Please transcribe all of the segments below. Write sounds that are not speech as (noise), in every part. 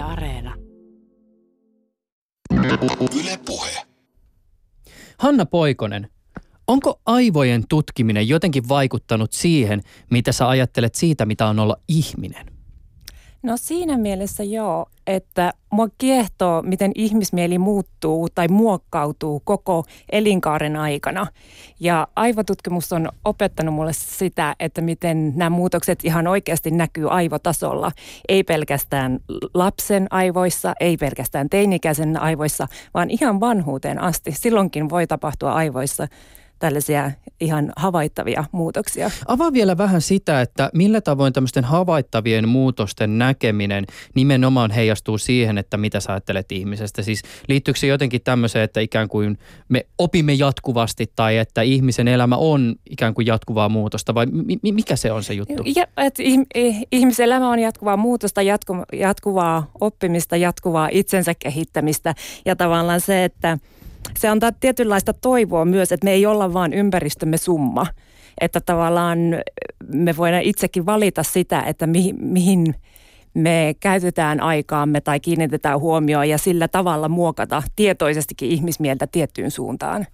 Yle Areena. Yle Puhe. Hanna Poikonen, onko aivojen tutkiminen jotenkin vaikuttanut siihen, mitä sä ajattelet siitä, mitä on olla ihminen? No siinä mielessä joo, että mua kiehtoo, miten ihmismieli muuttuu tai muokkautuu koko elinkaaren aikana. Ja aivotutkimus on opettanut mulle sitä, että miten nämä muutokset ihan oikeasti näkyy aivotasolla. Ei pelkästään lapsen aivoissa, ei pelkästään teinikäisen aivoissa, vaan ihan vanhuuteen asti. Silloinkin voi tapahtua aivoissa tällaisia ihan havaittavia muutoksia. Avaa vielä vähän sitä, että millä tavoin tämmöisten havaittavien muutosten näkeminen nimenomaan heijastuu siihen, että mitä sä ajattelet ihmisestä. Siis liittyykö se jotenkin tämmöiseen, että ikään kuin me opimme jatkuvasti tai että ihmisen elämä on ikään kuin jatkuvaa muutosta vai mi- mikä se on se juttu? Ja, että ihmiselämä on jatkuvaa muutosta, jatku, jatkuvaa oppimista, jatkuvaa itsensä kehittämistä ja tavallaan se, että – se antaa tietynlaista toivoa myös, että me ei olla vaan ympäristömme summa. Että tavallaan me voidaan itsekin valita sitä, että mihin, mihin me käytetään aikaamme tai kiinnitetään huomioon ja sillä tavalla muokata tietoisestikin ihmismieltä tiettyyn suuntaan.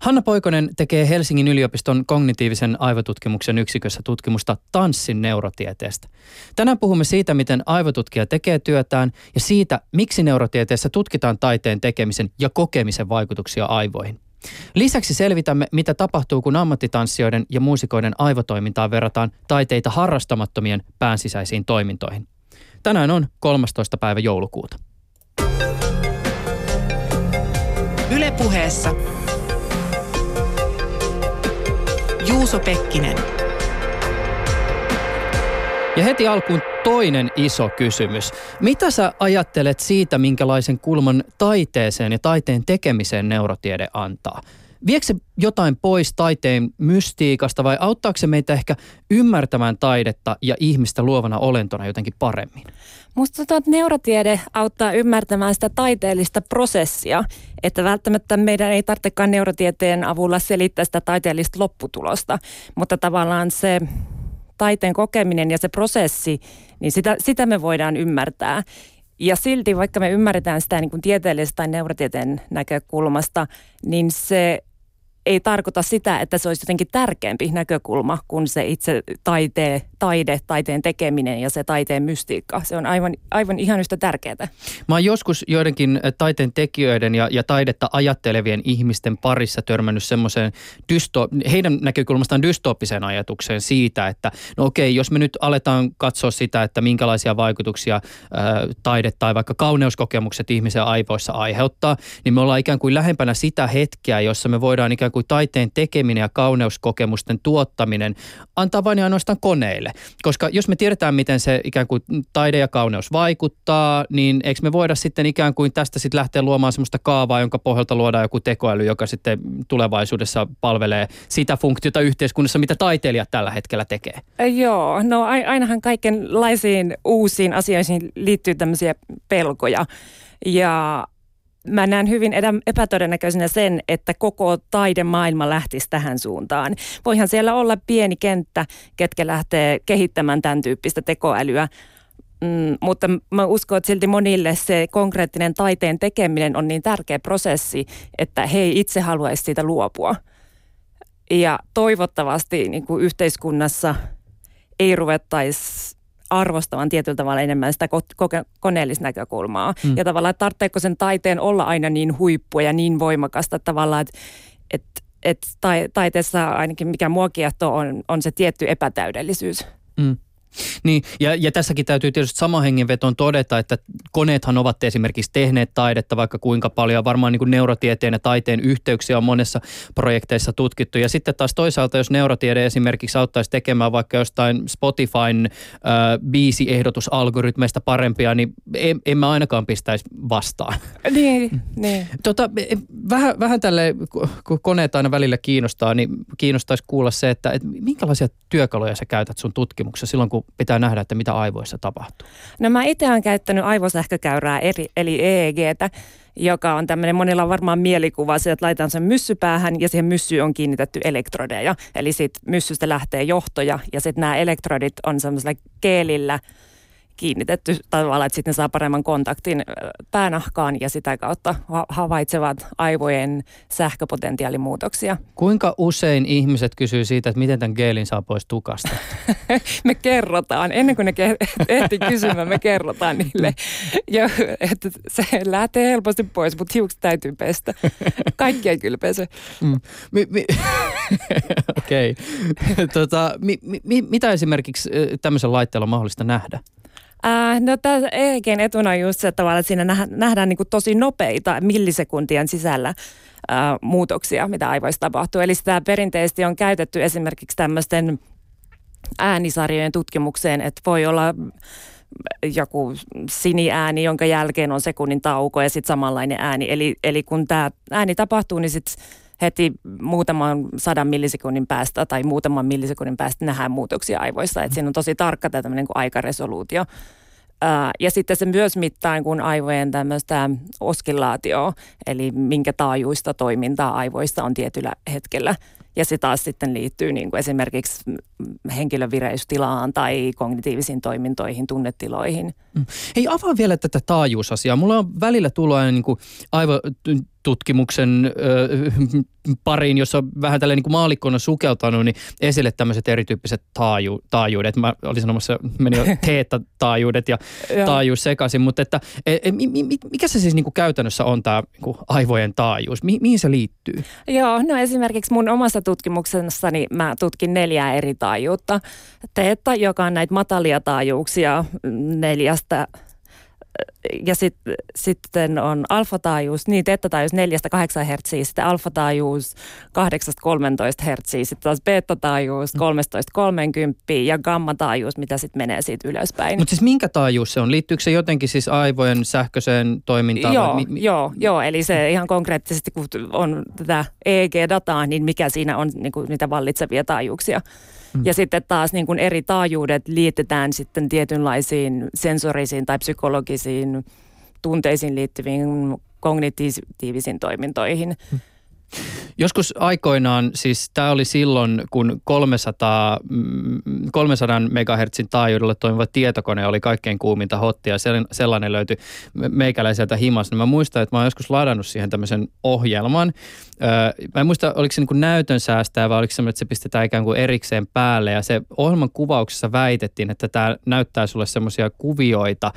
Hanna Poikonen tekee Helsingin yliopiston kognitiivisen aivotutkimuksen yksikössä tutkimusta tanssin neurotieteestä. Tänään puhumme siitä, miten aivotutkija tekee työtään ja siitä, miksi neurotieteessä tutkitaan taiteen tekemisen ja kokemisen vaikutuksia aivoihin. Lisäksi selvitämme, mitä tapahtuu, kun ammattitanssijoiden ja muusikoiden aivotoimintaa verrataan taiteita harrastamattomien päänsisäisiin toimintoihin. Tänään on 13. päivä joulukuuta. Ylepuheessa Juuso Pekkinen. Ja heti alkuun toinen iso kysymys. Mitä sä ajattelet siitä, minkälaisen kulman taiteeseen ja taiteen tekemiseen neurotiede antaa? Viekö se jotain pois taiteen mystiikasta vai auttaako se meitä ehkä ymmärtämään taidetta ja ihmistä luovana olentona jotenkin paremmin? Musta tuntuu, että neurotiede auttaa ymmärtämään sitä taiteellista prosessia, että välttämättä meidän ei tarvitsekaan neurotieteen avulla selittää sitä taiteellista lopputulosta, mutta tavallaan se taiteen kokeminen ja se prosessi, niin sitä, sitä me voidaan ymmärtää. Ja silti, vaikka me ymmärretään sitä niin kuin tieteellisestä tai neurotieteen näkökulmasta, niin se ei tarkoita sitä, että se olisi jotenkin tärkeämpi näkökulma kuin se itse taite, taide, taiteen tekeminen ja se taiteen mystiikka. Se on aivan, aivan ihan yhtä tärkeää. Mä oon joskus joidenkin eh, taiteen tekijöiden ja, ja taidetta ajattelevien ihmisten parissa törmännyt semmoiseen dysto, heidän näkökulmastaan dystooppiseen ajatukseen siitä, että no okei, jos me nyt aletaan katsoa sitä, että minkälaisia vaikutuksia ää, eh, taide tai vaikka kauneuskokemukset ihmisen aivoissa aiheuttaa, niin me ollaan ikään kuin lähempänä sitä hetkeä, jossa me voidaan ikään kuin taiteen tekeminen ja kauneuskokemusten tuottaminen antaa vain ja ainoastaan koneille. Koska jos me tiedetään, miten se ikään kuin taide ja kauneus vaikuttaa, niin eikö me voida sitten ikään kuin tästä sitten lähteä luomaan sellaista kaavaa, jonka pohjalta luodaan joku tekoäly, joka sitten tulevaisuudessa palvelee sitä funktiota yhteiskunnassa, mitä taiteilijat tällä hetkellä tekee? Joo, no ainahan kaikenlaisiin uusiin asioihin liittyy tämmöisiä pelkoja. Ja mä näen hyvin epätodennäköisenä sen, että koko taidemaailma lähtisi tähän suuntaan. Voihan siellä olla pieni kenttä, ketkä lähtee kehittämään tämän tyyppistä tekoälyä, Mm, mutta mä uskon, että silti monille se konkreettinen taiteen tekeminen on niin tärkeä prosessi, että he ei itse haluaisi siitä luopua. Ja toivottavasti niin kuin yhteiskunnassa ei ruvettaisi arvostavan tietyllä tavalla enemmän sitä ko- koneellista näkökulmaa. Mm. Ja tavallaan, että tarvitseeko sen taiteen olla aina niin huippua ja niin voimakasta tavallaan, että, että, että taiteessa ainakin mikä mua kiehtoo on, on se tietty epätäydellisyys. Mm. Niin, ja, ja tässäkin täytyy tietysti sama hengenveton todeta, että koneethan ovat esimerkiksi tehneet taidetta vaikka kuinka paljon. Varmaan niin kuin neurotieteen ja taiteen yhteyksiä on monessa projekteissa tutkittu. Ja sitten taas toisaalta, jos neurotiede esimerkiksi auttaisi tekemään vaikka jostain Spotifyn äh, biisiehdotusalgoritmeista parempia, niin en, en mä ainakaan pistäisi vastaan. Niin, niin. Tota, e, vähän, vähän tälle, kun koneet aina välillä kiinnostaa, niin kiinnostaisi kuulla se, että, että minkälaisia työkaluja sä käytät sun tutkimuksessa silloin, kun kun pitää nähdä, että mitä aivoissa tapahtuu? No mä itse olen käyttänyt aivosähkökäyrää eri, eli EEGtä, joka on tämmöinen, monilla on varmaan mielikuva, että laitetaan sen myssypäähän ja siihen myssyyn on kiinnitetty elektrodeja. Eli siitä myssystä lähtee johtoja ja sitten nämä elektrodit on semmoisella keelillä, kiinnitetty tavallaan, että sitten ne saa paremman kontaktin päänahkaan ja sitä kautta havaitsevat aivojen sähköpotentiaalimuutoksia. Kuinka usein ihmiset kysyy siitä, että miten tämän geelin saa pois tukasta? (laughs) me kerrotaan, ennen kuin ne ehti kysymään, me kerrotaan niille, ja, että se lähtee helposti pois, mutta hiukset täytyy pestä. Kaikki ei kyllä pese. Mm. Mi- mi- (laughs) Okei. Okay. tota, mi- mi- mitä esimerkiksi tämmöisen laitteella on mahdollista nähdä? Äh, no tämä EEGn etuna on just se tavalla, että siinä nähdään niin kuin tosi nopeita millisekuntien sisällä äh, muutoksia, mitä aivoissa tapahtuu. Eli sitä perinteisesti on käytetty esimerkiksi tämmöisten äänisarjojen tutkimukseen, että voi olla joku siniääni, jonka jälkeen on sekunnin tauko ja sitten samanlainen ääni. Eli, eli kun tämä ääni tapahtuu, niin sitten heti muutaman sadan millisekunnin päästä tai muutaman millisekunnin päästä nähdään muutoksia aivoissa. Että siinä on tosi tarkka tämä niin aikaresoluutio. ja sitten se myös mittaa niin kun aivojen tämmöistä oskillaatioa, eli minkä taajuista toimintaa aivoissa on tietyllä hetkellä. Ja se taas sitten liittyy niin kuin esimerkiksi henkilön vireystilaan tai kognitiivisiin toimintoihin, tunnetiloihin. Mm. Hei, avaa vielä tätä taajuusasiaa. Mulla on välillä tullut aina niin kuin aivo tutkimuksen ö, (laughs) pariin, jossa on vähän tällainen niin maalikkona sukeltanut, niin esille tämmöiset erityyppiset taaju, taajuudet. Mä olin sanomassa, meni jo (laughs) teetta-taajuudet ja taajuus sekaisin, mutta että e, e, mikä se siis niin kuin käytännössä on tämä niin aivojen taajuus? Mi, mihin se liittyy? Joo, no esimerkiksi mun omassa tutkimuksessani mä tutkin neljää eri taajuutta. Teetta, joka on näitä matalia taajuuksia neljästä ja sit, sitten on alfataajuus, niin teettataajuus 4-8 Hz, sitten alfataajuus 8-13 Hz, sitten taas betataajuus 13-30 ja gammataajuus, mitä sitten menee siitä ylöspäin. Mutta siis minkä taajuus se on? Liittyykö se jotenkin siis aivojen sähköiseen toimintaan? Joo, mi- mi- joo, joo, eli se ihan konkreettisesti kun on tätä EEG-dataa, niin mikä siinä on niin kuin niitä vallitsevia taajuuksia. Mm. Ja sitten taas niin kuin eri taajuudet liitetään sitten tietynlaisiin sensorisiin tai psykologisiin tunteisiin liittyviin kognitiivisiin toimintoihin. Mm. Joskus aikoinaan, siis tämä oli silloin, kun 300, 300 MHz taajuudella toimiva tietokone oli kaikkein kuuminta hottia. Sellainen löytyi meikäläiseltä himasta. Mä muistan, että mä oon joskus ladannut siihen tämmöisen ohjelman. Mä en muista, oliko se niin näytön säästää vai oliko se, että se pistetään ikään kuin erikseen päälle. Ja se ohjelman kuvauksessa väitettiin, että tämä näyttää sulle semmoisia kuvioita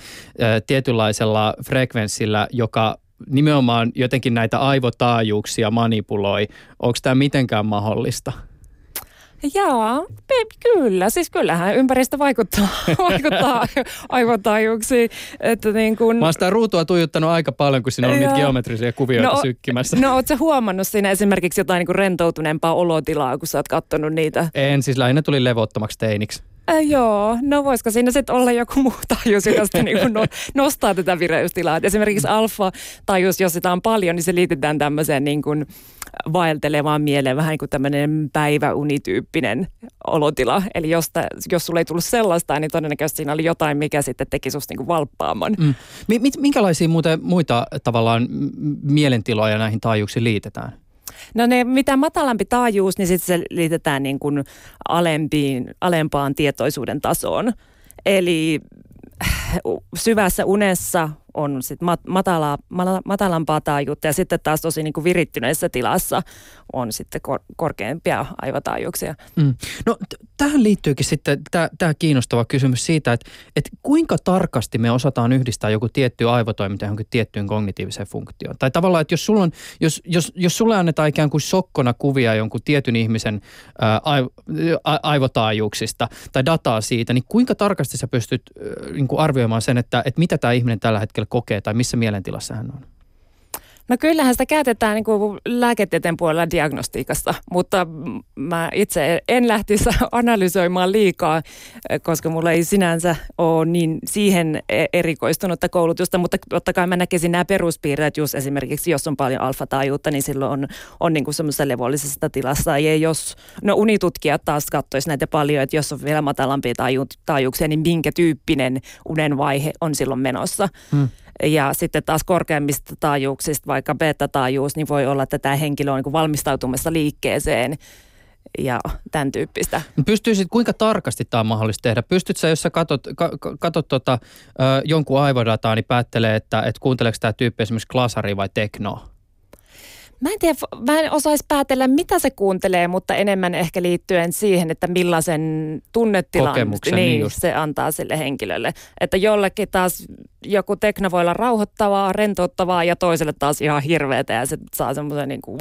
tietynlaisella frekvenssillä, joka nimenomaan jotenkin näitä aivotaajuuksia manipuloi. Onko tämä mitenkään mahdollista? Joo, kyllä. Siis kyllähän ympäristö vaikuttaa, (laughs) vaikuttaa aivotaajuuksiin. Että niin kun... Mä oon sitä ruutua tuijuttanut aika paljon, kun siinä on niitä geometrisia kuvioita no, sykkimässä. No ootko huomannut siinä esimerkiksi jotain niin rentoutuneempaa olotilaa, kun sä oot kattonut niitä? En, siis lähinnä tuli levottomaksi teiniksi. Äh, joo, no voisiko siinä sitten olla joku muu (laughs) taajuus, joka sitten niinku no, nostaa tätä vireystilaa. Et esimerkiksi alfa-taajuus, jos sitä on paljon, niin se liitetään tämmöiseen niin kuin vaeltelevaan mieleen, vähän niin kuin tämmöinen päiväunityyppinen olotila. Eli jos, ta, jos sulla ei tullut sellaista, niin todennäköisesti siinä oli jotain, mikä sitten teki susta niin kuin valppaamman. Mm. Minkälaisia muita tavallaan mielentiloja näihin taajuuksiin liitetään? No ne, mitä matalampi taajuus, niin sitten se liitetään niin kuin alempiin, alempaan tietoisuuden tasoon. Eli syvässä unessa on sit mat, matala, matalampaa taajuutta ja sitten taas tosi niin kuin virittyneessä tilassa on sitten kor, korkeampia aivotaajuuksia. Mm. No t- tähän liittyykin sitten tämä kiinnostava kysymys siitä, että et kuinka tarkasti me osataan yhdistää joku tietty aivotoiminta johonkin tiettyyn kognitiiviseen funktioon. Tai tavallaan, että jos, sulla on, jos, jos, jos sulle annetaan ikään kuin sokkona kuvia jonkun tietyn ihmisen ää, aiv, a, aivotaajuuksista tai dataa siitä, niin kuinka tarkasti sä pystyt ää, niin kuin arvioimaan sen, että, että mitä tämä ihminen tällä hetkellä hetkellä kokee tai missä mielentilassa hän on? No kyllähän sitä käytetään niin kuin lääketieteen puolella diagnostiikassa, mutta mä itse en lähtisi (laughs) analysoimaan liikaa, koska mulla ei sinänsä ole niin siihen e- erikoistunutta koulutusta, mutta totta kai mä näkisin nämä peruspiirteet, just esimerkiksi jos on paljon alfataajuutta, niin silloin on, on niin kuin semmoisessa levollisessa tilassa. Ja jos, no unitutkijat taas katsoisivat näitä paljon, että jos on vielä matalampia taaju, taajuuksia, niin minkä tyyppinen unen vaihe on silloin menossa. Hmm. Ja sitten taas korkeammista taajuuksista, vaikka beta-taajuus, niin voi olla, että tämä henkilö on niin valmistautumassa liikkeeseen. ja tämän tyyppistä. Pystyisit, kuinka tarkasti tämä on mahdollista tehdä? Pystytkö sä, jos sä katot, ka, katot tota, ö, jonkun aivodataa, niin päättelee, että et kuunteleeko tämä tyyppi esimerkiksi klasari vai teknoa? Mä en tiedä, mä en osaisi päätellä, mitä se kuuntelee, mutta enemmän ehkä liittyen siihen, että millaisen tunnetilan niin, niin se antaa sille henkilölle. Että jollekin taas joku tekno voi olla rauhoittavaa, rentouttavaa ja toiselle taas ihan hirveätä ja se saa semmoisen niin kuin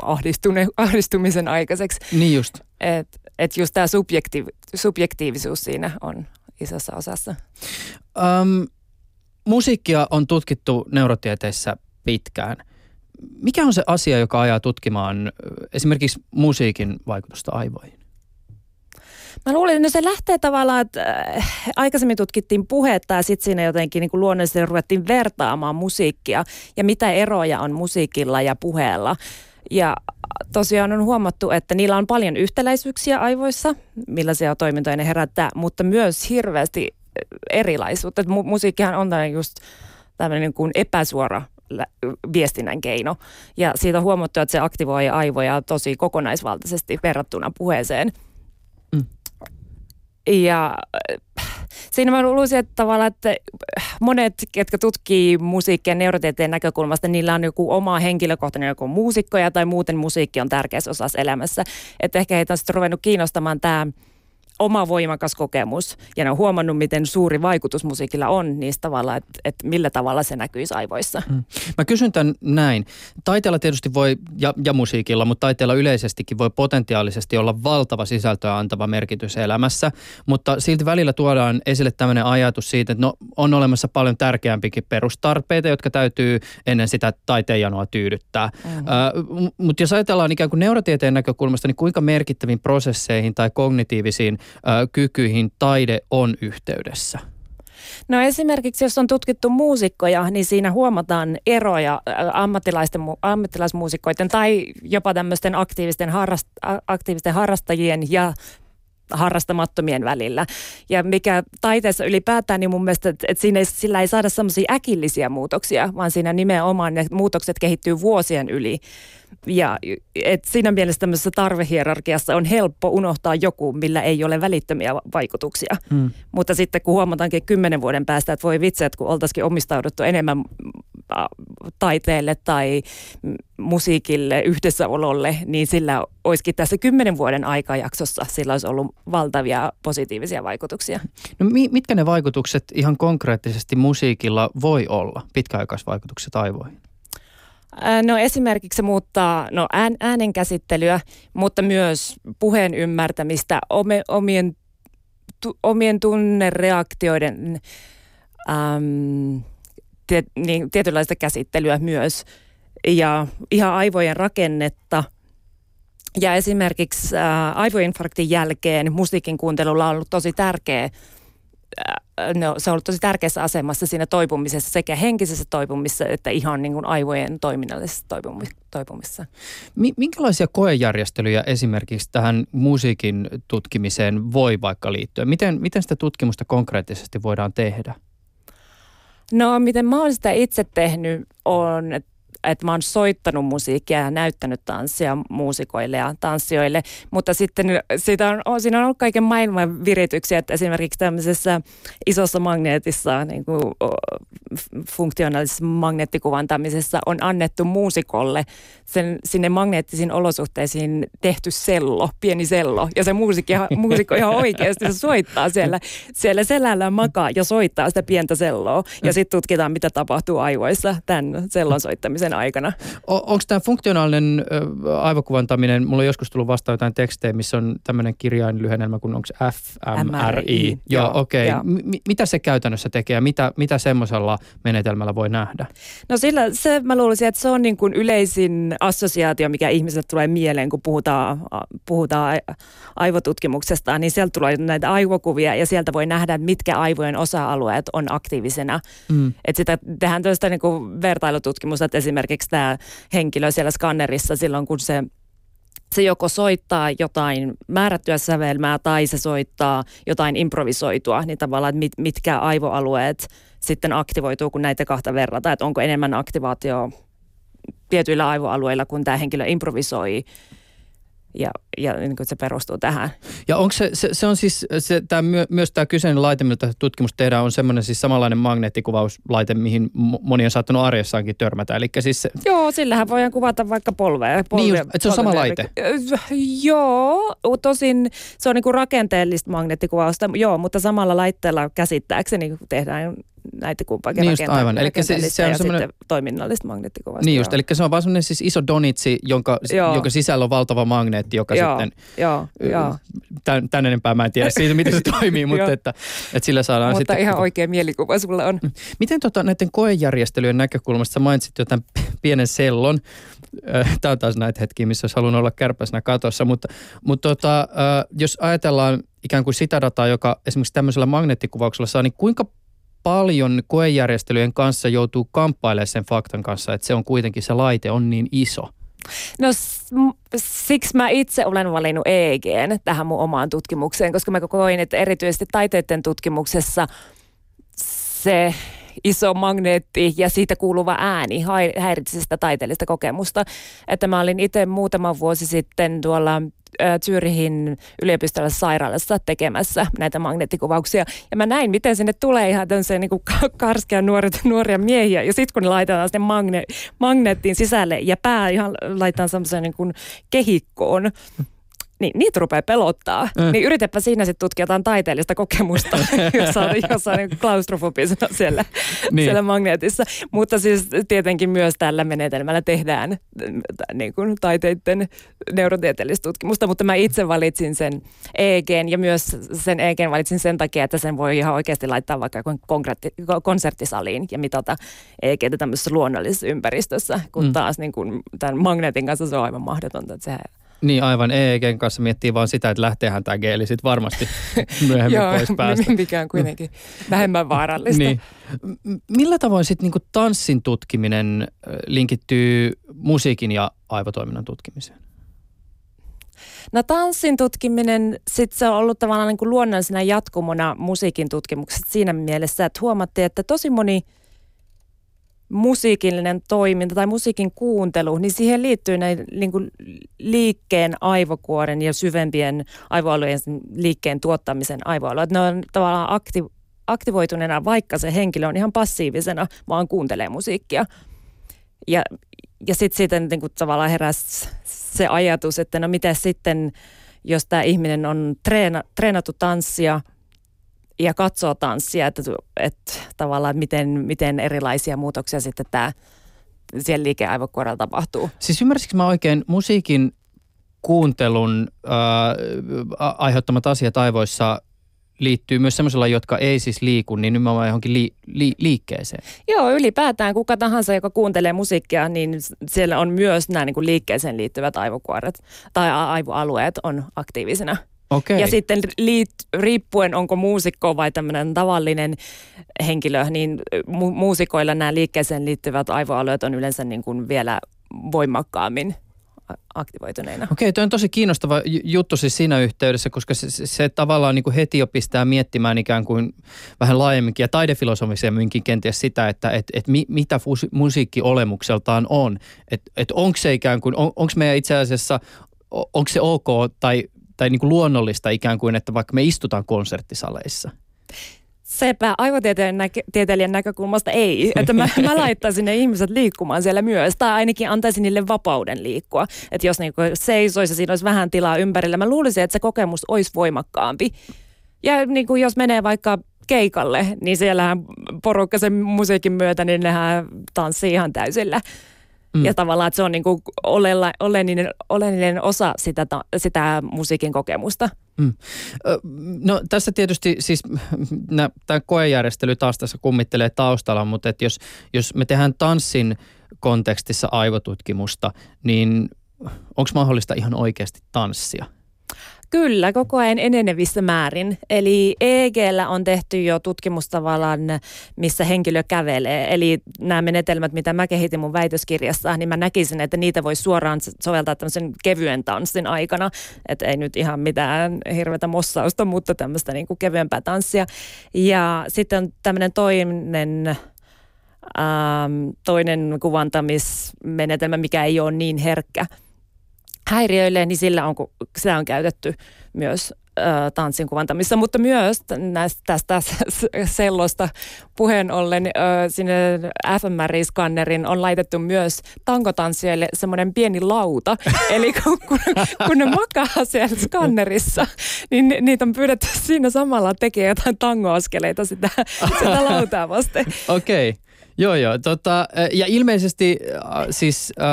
ahdistumisen aikaiseksi. Niin just. Että et just tämä subjektiiv, subjektiivisuus siinä on isossa osassa. Um, musiikkia on tutkittu neurotieteissä pitkään – mikä on se asia, joka ajaa tutkimaan esimerkiksi musiikin vaikutusta aivoihin? Mä luulen, että no se lähtee tavallaan, että äh, aikaisemmin tutkittiin puhetta ja sitten siinä jotenkin niin kuin luonnollisesti ruvettiin vertaamaan musiikkia ja mitä eroja on musiikilla ja puheella. Ja tosiaan on huomattu, että niillä on paljon yhtäläisyyksiä aivoissa, millaisia toimintoja ne herättää, mutta myös hirveästi erilaisuutta. Mu- musiikkihan on just tämmöinen niin kuin epäsuora viestinnän keino. Ja siitä on huomattu, että se aktivoi aivoja tosi kokonaisvaltaisesti verrattuna puheeseen. Mm. Ja äh, siinä mä luulisin, että tavallaan, että monet, ketkä tutkii musiikkia neurotieteen näkökulmasta, niillä on joku oma henkilökohtainen joku muusikkoja tai muuten musiikki on tärkeässä osassa elämässä. Että ehkä heitä on sitten ruvennut kiinnostamaan tämä oma voimakas kokemus ja ne on huomannut, miten suuri vaikutus musiikilla on niistä tavalla, että, että millä tavalla se näkyy aivoissa. Mm. Mä kysyn tämän näin. Taiteella tietysti voi, ja, ja musiikilla, mutta taiteella yleisestikin voi potentiaalisesti olla valtava sisältöä antava merkitys elämässä, mutta silti välillä tuodaan esille tämmöinen ajatus siitä, että no, on olemassa paljon tärkeämpikin perustarpeita, jotka täytyy ennen sitä taiteenjanoa tyydyttää. Mm-hmm. Uh, mutta jos ajatellaan ikään kuin neurotieteen näkökulmasta, niin kuinka merkittäviin prosesseihin tai kognitiivisiin kykyihin taide on yhteydessä? No esimerkiksi jos on tutkittu muusikkoja, niin siinä huomataan eroja ammattilaisten, ammattilaismuusikoiden tai jopa tämmöisten aktiivisten, harrast, aktiivisten harrastajien ja harrastamattomien välillä. Ja mikä taiteessa ylipäätään, niin mun mielestä, että siinä ei, sillä ei saada semmoisia äkillisiä muutoksia, vaan siinä nimenomaan ne muutokset kehittyy vuosien yli. Ja et siinä mielessä tämmöisessä tarvehierarkiassa on helppo unohtaa joku, millä ei ole välittömiä vaikutuksia. Hmm. Mutta sitten kun huomataankin kymmenen vuoden päästä, että voi vitsi, että kun oltaisikin omistauduttu enemmän taiteelle tai musiikille, yhdessäololle, niin sillä olisikin tässä kymmenen vuoden aikajaksossa sillä olisi ollut valtavia positiivisia vaikutuksia. No mitkä ne vaikutukset ihan konkreettisesti musiikilla voi olla, pitkäaikaisvaikutukset aivoihin? No esimerkiksi se muuttaa no, ään, äänenkäsittelyä, mutta myös puheen ymmärtämistä, omien, tu, omien tunnereaktioiden äm, tiet, niin, tietynlaista käsittelyä myös ja ihan aivojen rakennetta. Ja esimerkiksi ää, aivoinfarktin jälkeen musiikin kuuntelulla on ollut tosi tärkeä no, se on ollut tosi tärkeässä asemassa siinä toipumisessa, sekä henkisessä toipumisessa että ihan niin kuin aivojen toiminnallisessa toipumisessa. Minkälaisia koejärjestelyjä esimerkiksi tähän musiikin tutkimiseen voi vaikka liittyä? Miten, miten sitä tutkimusta konkreettisesti voidaan tehdä? No miten mä oon sitä itse tehnyt on, että että mä oon soittanut musiikkia ja näyttänyt tanssia muusikoille ja tanssijoille, mutta sitten siitä on, siinä on ollut kaiken maailman virityksiä, että esimerkiksi tämmöisessä isossa magneetissa, niin kuin funktionaalisessa magneettikuvantamisessa on annettu muusikolle sen, sinne magneettisiin olosuhteisiin tehty sello, pieni sello, ja se muusikko, muusikko ihan oikeasti se soittaa siellä, siellä selällä makaa ja soittaa sitä pientä selloa, ja mm. sitten tutkitaan, mitä tapahtuu aivoissa tämän sellon soittamisen sen aikana. O, Onko tämä funktionaalinen ö, aivokuvantaminen, mulla on joskus tullut vastaan jotain tekstejä, missä on tämmöinen kirjainlyhennelmä kuin onko fMRI. Joo, okei. Okay. M- mitä se käytännössä tekee ja mitä, mitä semmoisella menetelmällä voi nähdä? No sillä se mä luulisin, että se on niin kuin yleisin assosiaatio, mikä ihmiset tulee mieleen, kun puhutaan, puhutaan aivotutkimuksesta, niin sieltä tulee näitä aivokuvia ja sieltä voi nähdä, mitkä aivojen osa-alueet on aktiivisena. Mm. Että sitä tehdään tällaista niin kuin vertailututkimusta, että esimerkiksi esimerkiksi tämä henkilö siellä skannerissa silloin, kun se se joko soittaa jotain määrättyä sävelmää tai se soittaa jotain improvisoitua, niin tavallaan, että mit, mitkä aivoalueet sitten aktivoituu, kun näitä kahta verrata, että onko enemmän aktivaatio tietyillä aivoalueilla, kun tämä henkilö improvisoi ja, ja niin kuin se perustuu tähän. Ja onko se, se, se on siis, se, tämä, myös tämä kyseinen laite, miltä tutkimus tehdään, on semmoinen siis samanlainen magneettikuvauslaite, mihin moni on saattanut arjessaankin törmätä. Eli siis se... Joo, sillähän voidaan kuvata vaikka polvea. polvea niin just, että se on sama laite. Joo, tosin se on niin kuin rakenteellista magneettikuvausta, joo, mutta samalla laitteella käsittääkseni tehdään näitä kumpaakin niin just, aivan. Eli se, se on semmoinen... toiminnallista magneettikuvasta. Niin just, eli se on vaan semmoinen siis iso donitsi, jonka, jonka sisällä on valtava magneetti, joka joo, sitten... Joo, joo. Tän, tän enempää mä en tiedä siitä, miten se (laughs) toimii, mutta että, että sillä saadaan mutta sitten... Mutta ihan oikea mielikuva sulla on. Miten tota, näiden koejärjestelyjen näkökulmasta, sä mainitsit jo tämän pienen sellon, Tämä on taas näitä hetkiä, missä olisi halunnut olla kärpäsnä katossa, mutta, mutta tota, jos ajatellaan ikään kuin sitä dataa, joka esimerkiksi tämmöisellä magneettikuvauksella saa, niin kuinka paljon koejärjestelyjen kanssa joutuu kamppailemaan sen faktan kanssa, että se on kuitenkin se laite on niin iso? No siksi mä itse olen valinnut EEGn tähän mun omaan tutkimukseen, koska mä koin, että erityisesti taiteiden tutkimuksessa se iso magneetti ja siitä kuuluva ääni häiritsi sitä taiteellista kokemusta. Että mä olin itse muutama vuosi sitten tuolla Zyrihin yliopistollisessa sairaalassa tekemässä näitä magneettikuvauksia. Ja mä näin, miten sinne tulee ihan tämmöisiä niin karskeja nuoria, nuoria miehiä. Ja sitten kun ne laitetaan sinne magne, magneettiin sisälle ja pää ihan laitetaan semmoiseen niin kehikkoon, niin niitä rupeaa pelottaa. Mm. Niin yritäpä siinä sitten tutkia jotain taiteellista kokemusta, (laughs) jos on, jos on niin klaustrofobisena siellä, niin. siellä magneetissa. Mutta siis tietenkin myös tällä menetelmällä tehdään niin kuin taiteiden neurotieteellistä tutkimusta, mutta mä itse valitsin sen EEGn ja myös sen EEGn valitsin sen takia, että sen voi ihan oikeasti laittaa vaikka konserttisaliin ja mitata EEGtä tämmöisessä luonnollisessa ympäristössä, kun mm. taas niin kuin tämän magneetin kanssa se on aivan mahdotonta, että se niin aivan, EEGn kanssa miettii vaan sitä, että lähteehän tämä geeli sitten varmasti (laughs) myöhemmin pois (laughs) päästä. mikä on kuitenkin vähemmän vaarallista. niin. Millä tavoin sitten niinku tanssin tutkiminen linkittyy musiikin ja aivotoiminnan tutkimiseen? No tanssin tutkiminen, sit se on ollut tavallaan niin kuin luonnollisena jatkumona musiikin tutkimuksesta siinä mielessä, että huomattiin, että tosi moni – musiikillinen toiminta tai musiikin kuuntelu, niin siihen liittyy näin niin kuin liikkeen aivokuoren ja syvempien aivoalueen liikkeen tuottamisen aivoalueet. Ne on tavallaan akti, aktivoituneena, vaikka se henkilö on ihan passiivisena, vaan kuuntelee musiikkia. Ja, ja sitten sitten niin kuin tavallaan heräsi se ajatus, että no mitä sitten, jos tämä ihminen on treena, treenattu tanssia – ja katsoo tanssia, että, että tavallaan miten, miten erilaisia muutoksia sitten tämä siellä liikeaivokuorella tapahtuu. Siis ymmärsikö mä oikein musiikin kuuntelun äh, aiheuttamat asiat aivoissa liittyy myös sellaisilla, jotka ei siis liiku, niin nimenomaan johonkin li, li, liikkeeseen. Joo, ylipäätään kuka tahansa, joka kuuntelee musiikkia, niin siellä on myös nämä niin kuin liikkeeseen liittyvät aivokuoret tai aivoalueet on aktiivisena. Okay. Ja sitten liit, riippuen onko muusikko vai tämmöinen tavallinen henkilö, niin mu- muusikoilla nämä liikkeeseen liittyvät aivoalueet on yleensä niin kuin vielä voimakkaammin aktivoituneina. Okei, okay, tuo on tosi kiinnostava juttu siis siinä yhteydessä, koska se, se, se tavallaan niin kuin heti jo pistää miettimään ikään kuin vähän laajemminkin ja taidefilosofisemminkin kenties sitä, että et, et mi, mitä fusi, musiikki olemukseltaan on. Että et onko se ikään kuin, on, onko meidän itse asiassa, onko se ok tai tai niin kuin luonnollista ikään kuin, että vaikka me istutaan konserttisaleissa? Sepä aivotieteilijän näkökulmasta ei. Että mä, mä laittaisin ne ihmiset liikkumaan siellä myös. Tai ainakin antaisin niille vapauden liikkua. Että jos niinku seisoisi ja siinä olisi vähän tilaa ympärillä. Mä luulisin, että se kokemus olisi voimakkaampi. Ja niin kuin jos menee vaikka keikalle, niin siellähän porukka sen musiikin myötä, niin nehän tanssii ihan täysillä. Mm. Ja tavallaan, että se on niin kuin olella, oleellinen, oleellinen osa sitä, sitä musiikin kokemusta. Mm. No tässä tietysti siis tämä koejärjestely taas tässä kummittelee taustalla, mutta että jos, jos me tehdään tanssin kontekstissa aivotutkimusta, niin onko mahdollista ihan oikeasti tanssia? Kyllä, koko ajan enenevissä määrin. Eli EEGllä on tehty jo tutkimustavallan, missä henkilö kävelee. Eli nämä menetelmät, mitä mä kehitin mun väitöskirjassa, niin mä näkisin, että niitä voi suoraan soveltaa tämmöisen kevyen tanssin aikana. Että ei nyt ihan mitään hirveätä mossausta, mutta tämmöistä niin kuin kevyempää tanssia. Ja sitten on tämmöinen toinen ähm, toinen kuvantamismenetelmä, mikä ei ole niin herkkä häiriöille, niin sillä on, sitä on käytetty myös tanssin kuvantamissa, mutta myös näistä, tästä (laughs) sellosta puheen ollen sinne fMRI-skannerin on laitettu myös tankotanssijoille semmoinen pieni lauta. (laughs) Eli kun, kun, kun ne makaa siellä skannerissa, niin niitä on pyydetty siinä samalla tekemään jotain tangoaskeleita sitä, (laughs) sitä lautaa vasten. Okei. Okay. Joo, joo. Tota, ja ilmeisesti äh, siis äh,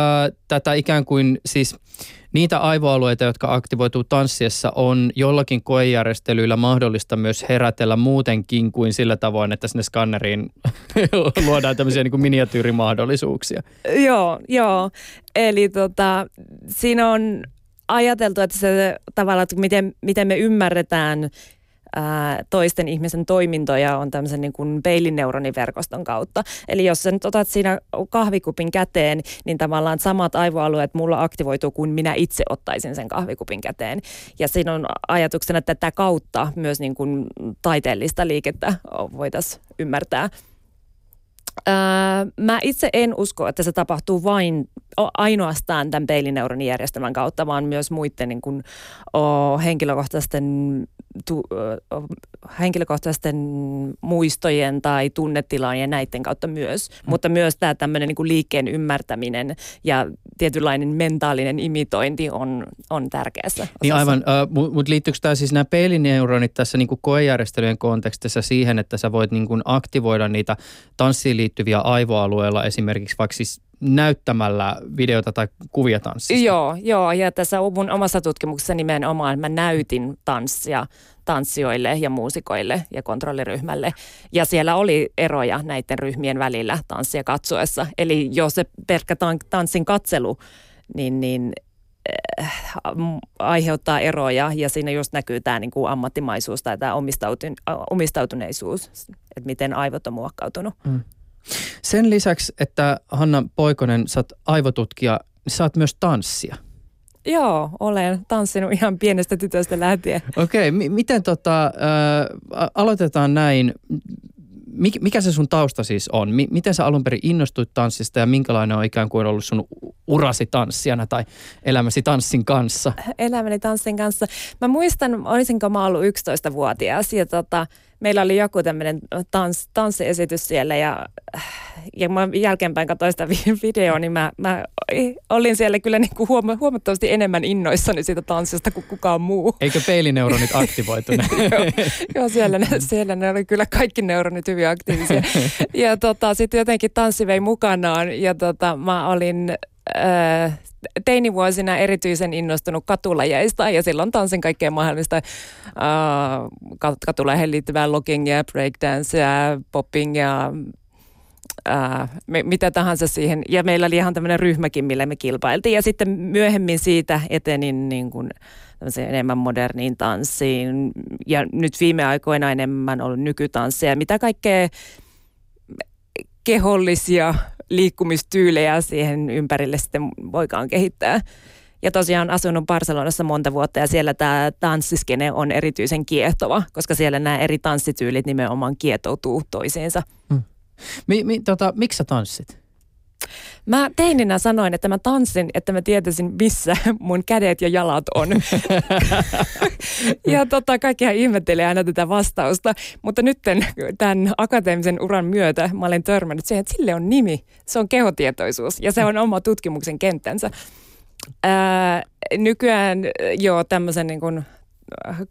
tätä ikään kuin siis niitä aivoalueita, jotka aktivoituu tanssiessa, on jollakin koejärjestelyillä mahdollista myös herätellä muutenkin kuin sillä tavoin, että sinne skanneriin (laughs) luodaan tämmöisiä niin kuin miniatyyrimahdollisuuksia. Joo, joo. Eli tota, siinä on ajateltu, että se tavallaan, että miten, miten me ymmärretään toisten ihmisen toimintoja on tämmöisen niin kuin peilineuroniverkoston kautta. Eli jos sä nyt otat siinä kahvikupin käteen, niin tavallaan samat aivoalueet mulla aktivoituu kuin minä itse ottaisin sen kahvikupin käteen. Ja siinä on ajatuksena, että tätä kautta myös niin kuin taiteellista liikettä voitaisiin ymmärtää. Ää, mä itse en usko, että se tapahtuu vain ainoastaan tämän peilineuronijärjestelmän kautta, vaan myös muiden niin kuin, o, henkilökohtaisten tu, henkilökohtaisten muistojen tai tunnetilaan ja näiden kautta myös. Mm. Mutta myös tämä tämmöinen niin liikkeen ymmärtäminen ja tietynlainen mentaalinen imitointi on, on tärkeässä osassa. Niin aivan, uh, mutta liittyykö tämä siis nämä peilineuronit tässä niin kuin koejärjestelyjen kontekstissa siihen, että sä voit niin kuin aktivoida niitä tanssiin liittyviä aivoalueilla esimerkiksi vaikka siis näyttämällä videota tai kuvia tanssista. Joo, joo, ja tässä mun omassa tutkimuksessa nimenomaan mä näytin tanssia tanssijoille ja muusikoille ja kontrolliryhmälle. Ja siellä oli eroja näiden ryhmien välillä tanssia katsoessa. Eli jos se pelkkä tanssin katselu, niin, niin äh, aiheuttaa eroja ja siinä just näkyy tämä niin kuin ammattimaisuus tai tämä omistautuneisuus, että miten aivot on muokkautunut. Mm. Sen lisäksi, että Hanna Poikonen, sä oot aivotutkija, niin sä oot myös tanssia. Joo, olen tanssinut ihan pienestä tytöstä lähtien. Okei, okay, m- miten tota, äh, aloitetaan näin. Mik, mikä se sun tausta siis on? M- miten sä alun perin innostuit tanssista ja minkälainen on ikään kuin ollut sun urasi tanssijana tai elämäsi tanssin kanssa? Elämäni tanssin kanssa. Mä muistan, olisinko mä ollut 11-vuotias ja tota, meillä oli joku tämmöinen tans, tanssiesitys siellä ja, ja mä jälkeenpäin katsoin sitä videoa, niin mä, mä olin siellä kyllä niin kuin huoma, huomattavasti enemmän innoissani siitä tanssista kuin kukaan muu. Eikö peilineuronit (laughs) aktivoituneet? joo, joo siellä, ne, siellä ne oli kyllä kaikki neuronit hyvin aktiivisia. (laughs) Ja tota, sitten jotenkin tanssi vei mukanaan ja tota, mä olin äh, teinivuosina erityisen innostunut katulajeista ja silloin tanssin kaikkea mahdollista uh, katulajeihin liittyvää lockingia, breakdancea, poppingia, me, mitä tahansa siihen. Ja meillä oli ihan tämmöinen ryhmäkin, millä me kilpailtiin. Ja sitten myöhemmin siitä etenin niin kuin, enemmän moderniin tanssiin. Ja nyt viime aikoina enemmän ollut nykytanssia. Mitä kaikkea kehollisia liikkumistyylejä siihen ympärille sitten voikaan kehittää. Ja tosiaan asunut Barcelonassa monta vuotta ja siellä tämä tanssiskene on erityisen kiehtova, koska siellä nämä eri tanssityylit nimenomaan kietoutuu toisiinsa. Hmm. Mi, mi, tota, miksi sä tanssit? Mä teininä sanoin, että mä tanssin, että mä tietäisin, missä mun kädet ja jalat on. (laughs) ja tota, kaikkihan ihmettelee aina tätä vastausta. Mutta nyt tämän akateemisen uran myötä mä olen törmännyt siihen, että sille on nimi. Se on kehotietoisuus ja se on oma tutkimuksen kenttänsä. Ää, nykyään jo tämmöisen niin kuin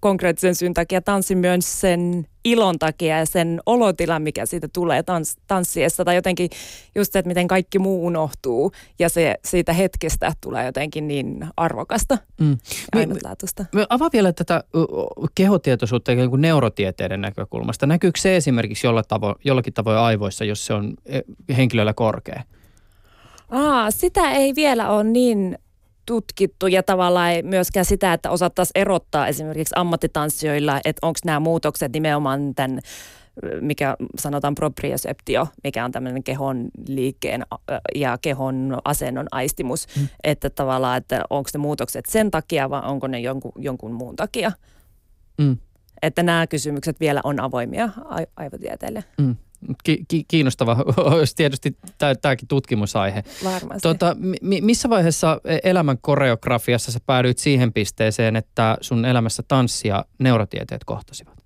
konkreettisen syyn takia tanssin myös sen ilon takia ja sen olotilan, mikä siitä tulee tans, tanssiessa. Tai jotenkin just se, että miten kaikki muu unohtuu ja se siitä hetkestä tulee jotenkin niin arvokasta mm. ja ainutlaatuista. Me, me avaa vielä tätä kehotietoisuutta ikään kuin neurotieteiden näkökulmasta. Näkyykö se esimerkiksi jolla tavo, jollakin tavoin aivoissa, jos se on e, henkilöllä korkea? Aa, sitä ei vielä ole niin tutkittu ja tavallaan ei myöskään sitä, että osattaisiin erottaa esimerkiksi ammattitanssijoilla, että onko nämä muutokset nimenomaan tämän mikä sanotaan proprioseptio, mikä on tämmöinen kehon liikkeen ja kehon asennon aistimus, mm. että tavallaan, että onko ne muutokset sen takia vai onko ne jonkun, jonkun muun takia. Mm. Että nämä kysymykset vielä on avoimia aivotieteelle. Mm. Ki- ki- kiinnostava (laughs) olisi tietysti tämäkin tutkimusaihe. Varmasti. Tota, mi- missä vaiheessa e- elämän koreografiassa sä päädyit siihen pisteeseen, että sun elämässä tanssi ja neurotieteet kohtasivat?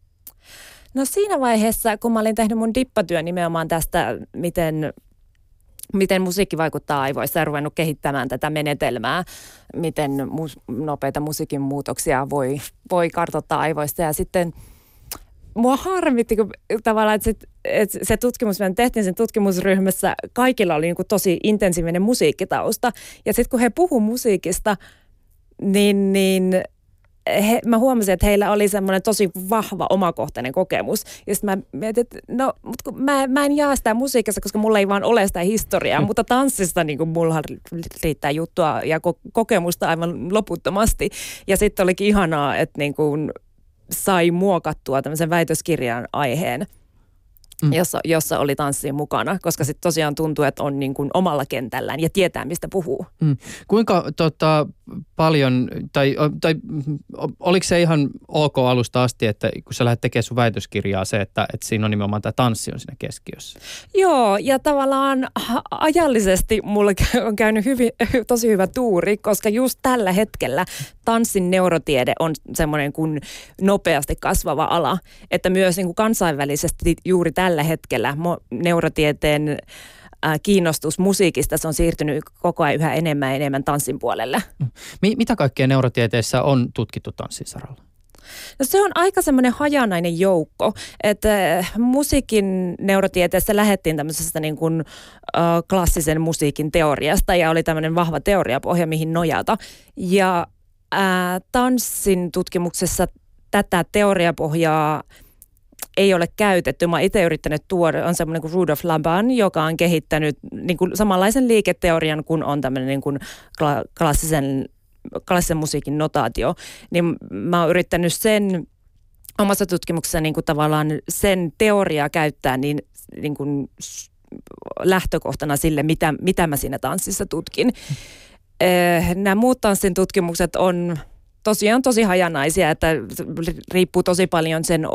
No siinä vaiheessa, kun mä olin tehnyt mun dippatyön nimenomaan tästä, miten miten musiikki vaikuttaa aivoissa ja ruvennut kehittämään tätä menetelmää, miten mu- nopeita musiikin muutoksia voi, voi kartoittaa aivoista. Ja sitten mua harmitti, kun tavallaan, että, sit, että se tutkimus, me tehtiin sen tutkimusryhmässä, kaikilla oli niin kuin tosi intensiivinen musiikkitausta. Ja sitten kun he puhu musiikista, niin, niin he, mä huomasin, että heillä oli semmoinen tosi vahva omakohtainen kokemus. Ja sitten mä mietin, että no, mutta kun mä, mä en jaa sitä musiikissa, koska mulla ei vaan ole sitä historiaa, mm. mutta tanssista niin mulla riittää juttua ja ko- kokemusta aivan loputtomasti. Ja sitten olikin ihanaa, että niin kuin sai muokattua tämmöisen väitöskirjan aiheen – mm. jossa, jossa oli tanssi mukana, koska sitten tosiaan tuntuu, että on niin kuin omalla kentällään ja tietää, mistä puhuu. Mm. Kuinka tota, paljon, tai, tai oliko se ihan ok alusta asti, että kun sä lähdet tekemään sun väitöskirjaa se, että, että siinä on nimenomaan tämä tanssi on siinä keskiössä? Joo, ja tavallaan ajallisesti mulle on käynyt hyvin, tosi hyvä tuuri, koska just tällä hetkellä tanssin neurotiede on semmoinen kuin nopeasti kasvava ala, että myös niin kuin kansainvälisesti juuri tällä hetkellä neurotieteen kiinnostus musiikista, se on siirtynyt koko ajan yhä enemmän ja enemmän tanssin puolelle. Mitä kaikkea neurotieteessä on tutkittu tanssin saralla? No se on aika semmoinen hajanainen joukko, että musiikin neurotieteessä lähettiin tämmöisestä niin kuin, äh, klassisen musiikin teoriasta ja oli tämmöinen vahva teoriapohja, mihin nojata. Ja äh, tanssin tutkimuksessa tätä teoriapohjaa ei ole käytetty. Mä itse yrittänyt tuoda, on semmoinen kuin Rudolf Laban, joka on kehittänyt niin kuin samanlaisen liiketeorian kuin on tämmöinen niin kuin klassisen, klassisen musiikin notaatio. Niin mä oon yrittänyt sen omassa tutkimuksessa niin kuin tavallaan sen teoriaa käyttää niin, niin kuin lähtökohtana sille, mitä, mitä mä siinä tanssissa tutkin. Eh, nämä muut tanssin tutkimukset on tosiaan tosi hajanaisia, että riippuu tosi paljon sen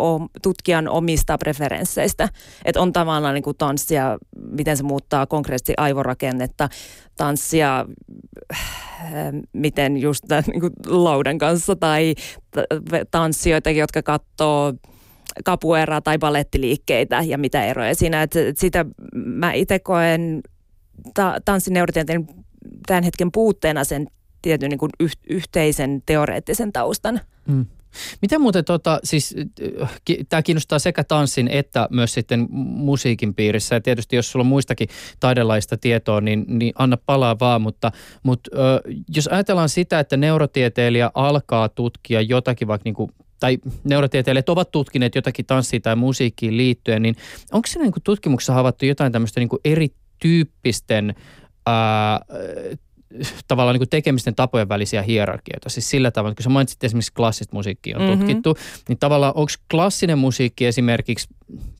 tutkijan omista preferensseistä. Että on tavallaan niin kuin tanssia, miten se muuttaa konkreettisesti aivorakennetta, tanssia, äh, miten just tämän, niin kuin laudan kanssa tai tanssijoita, jotka katsoo kapueraa tai balettiliikkeitä ja mitä eroja siinä. Että sitä mä itse koen ta- tanssineurotienteen tämän hetken puutteena sen tietyn niin kuin yh- yhteisen teoreettisen taustan. Mm. Miten muuten, tota, siis tämä kiinnostaa sekä tanssin että myös sitten musiikin piirissä. Ja tietysti jos sulla on muistakin taidelaista tietoa, niin, niin anna palaa vaan. Mutta, mutta ö, jos ajatellaan sitä, että neurotieteilijä alkaa tutkia jotakin vaikka niin kuin tai neurotieteilijät ovat tutkineet jotakin tanssiin tai musiikkiin liittyen, niin onko siinä niin tutkimuksessa havaittu jotain tämmöistä niin erityyppisten ää, tavallaan niin kuin tekemisten tapojen välisiä hierarkioita. Siis sillä tavalla, kun sä mainitsit esimerkiksi klassista musiikkia on mm-hmm. tutkittu, niin tavallaan onko klassinen musiikki esimerkiksi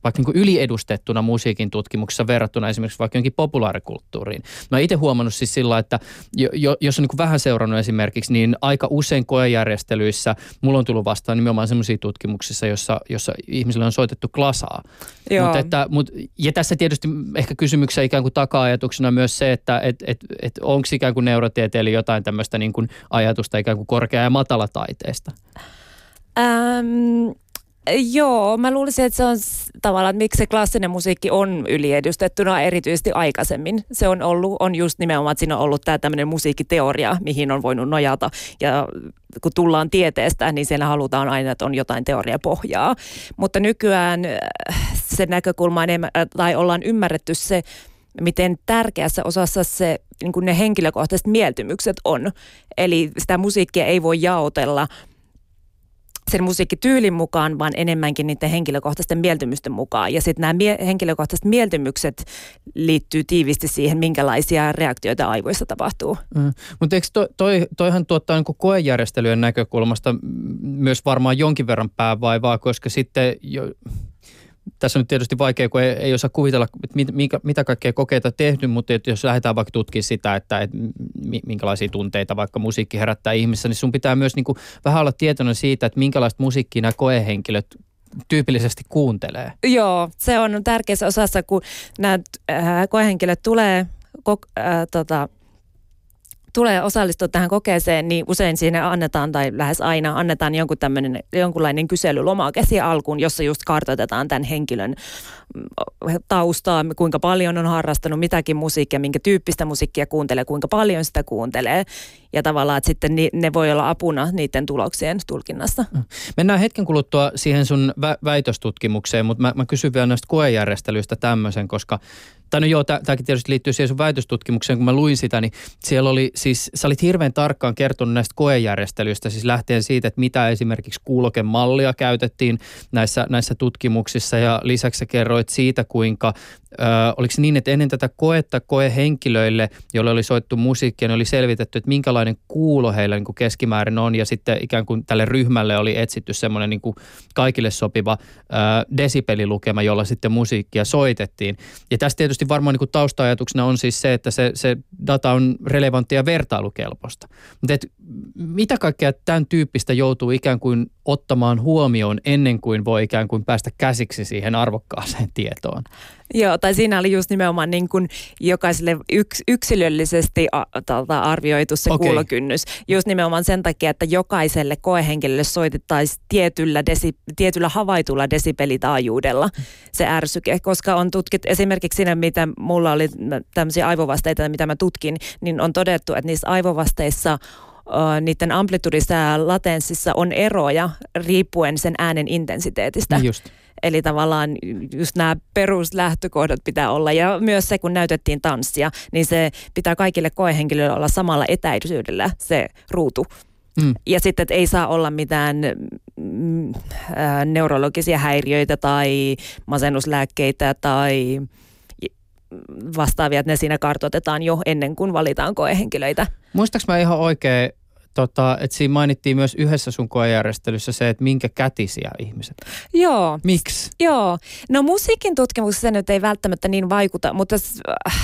vaikka niin yliedustettuna musiikin tutkimuksessa verrattuna esimerkiksi vaikka jonkin populaarikulttuuriin. Mä itse huomannut siis sillä, että jo, jos on niin vähän seurannut esimerkiksi, niin aika usein koejärjestelyissä mulla on tullut vastaan nimenomaan sellaisia tutkimuksissa, jossa, jossa ihmisille on soitettu klasaa. Mut että, mut, ja tässä tietysti ehkä kysymyksessä ikään kuin taka-ajatuksena myös se, että et, et, et onko ikään kuin neurotieteilijä jotain tämmöistä niin kuin ajatusta ikään kuin korkea- ja matalataiteesta? Ähm, Joo, mä luulisin, että se on tavallaan, että miksi se klassinen musiikki on yliedustettuna erityisesti aikaisemmin. Se on ollut, on just nimenomaan, että siinä on ollut tämä tämmöinen musiikkiteoria, mihin on voinut nojata. Ja kun tullaan tieteestä, niin siellä halutaan aina, että on jotain teoriapohjaa. Mutta nykyään äh, se näkökulma enemmän, äh, tai ollaan ymmärretty se, miten tärkeässä osassa se, niin kuin ne henkilökohtaiset mieltymykset on. Eli sitä musiikkia ei voi jaotella – sen musiikkityylin mukaan, vaan enemmänkin niiden henkilökohtaisten mieltymysten mukaan. Ja sitten nämä mie- henkilökohtaiset mieltymykset liittyy tiivisti siihen, minkälaisia reaktioita aivoissa tapahtuu. Mm. Mutta eikö to, toi, toihan tuottaa niin koejärjestelyjen näkökulmasta myös varmaan jonkin verran päävaivaa, koska sitten jo, tässä on tietysti vaikea, kun ei, ei osaa kuvitella, että mit, mitä kaikkea kokeita tehty, mutta että jos lähdetään vaikka tutkimaan sitä, että, että minkälaisia tunteita vaikka musiikki herättää ihmisessä, niin sun pitää myös niin kuin vähän olla tietoinen siitä, että minkälaista musiikkia nämä koehenkilöt tyypillisesti kuuntelee. Joo, se on tärkeässä osassa, kun nämä äh, koehenkilöt tulee kok, äh, tota, tulee osallistua tähän kokeeseen, niin usein siinä annetaan tai lähes aina annetaan jonkun jonkunlainen kyselyloma käsi alkuun, jossa just kartoitetaan tämän henkilön mm, taustaa, kuinka paljon on harrastanut mitäkin musiikkia, minkä tyyppistä musiikkia kuuntelee, kuinka paljon sitä kuuntelee. Ja tavallaan, että sitten ne voi olla apuna niiden tuloksien tulkinnassa. Mm. Mennään hetken kuluttua siihen sun vä- väitöstutkimukseen, mutta mä, mä kysyn vielä näistä koejärjestelyistä tämmöisen, koska tai no joo, tämäkin tietysti liittyy siihen sun väitöstutkimukseen, kun mä luin sitä, niin siellä oli siis, sä olit hirveän tarkkaan kertonut näistä koejärjestelyistä, siis lähtien siitä, että mitä esimerkiksi kuulokemallia käytettiin näissä, näissä tutkimuksissa ja lisäksi sä kerroit siitä, kuinka Ö, oliko se niin, että ennen tätä koetta koehenkilöille, joille oli soittu musiikkia, niin oli selvitetty, että minkälainen kuulo heillä niin kuin keskimäärin on ja sitten ikään kuin tälle ryhmälle oli etsitty semmoinen niin kaikille sopiva ö, desibelilukema, jolla sitten musiikkia soitettiin. Ja tässä tietysti varmaan niin tausta-ajatuksena on siis se, että se, se data on relevanttia ja vertailukelpoista. Mutta mitä kaikkea tämän tyyppistä joutuu ikään kuin ottamaan huomioon ennen kuin voi ikään kuin päästä käsiksi siihen arvokkaaseen tietoon? Joo, tai siinä oli just nimenomaan niin kuin jokaiselle yks, yksilöllisesti a, talta, arvioitu se okay. kuulokynnys. Just nimenomaan sen takia, että jokaiselle koehenkilölle soitettaisiin tietyllä, desi, tietyllä havaitulla desibelitaajuudella se ärsyke, koska on tutkit esimerkiksi siinä, mitä mulla oli tämmöisiä aivovasteita, mitä mä tutkin, niin on todettu, että niissä aivovasteissa niiden amplitudissa ja latenssissa on eroja riippuen sen äänen intensiteetistä. Niin just. Eli tavallaan just nämä peruslähtökohdat pitää olla. Ja myös se, kun näytettiin tanssia, niin se pitää kaikille koehenkilöille olla samalla etäisyydellä se ruutu. Mm. Ja sitten, että ei saa olla mitään mm, äh, neurologisia häiriöitä tai masennuslääkkeitä tai vastaavia, että ne siinä kartoitetaan jo ennen kuin valitaan koehenkilöitä. Muistaaks mä ihan oikein, tota, että siinä mainittiin myös yhdessä sun koejärjestelyssä se, että minkä kätisiä ihmiset. Joo. Miksi? Joo. No musiikin tutkimuksessa se nyt ei välttämättä niin vaikuta, mutta... Äh,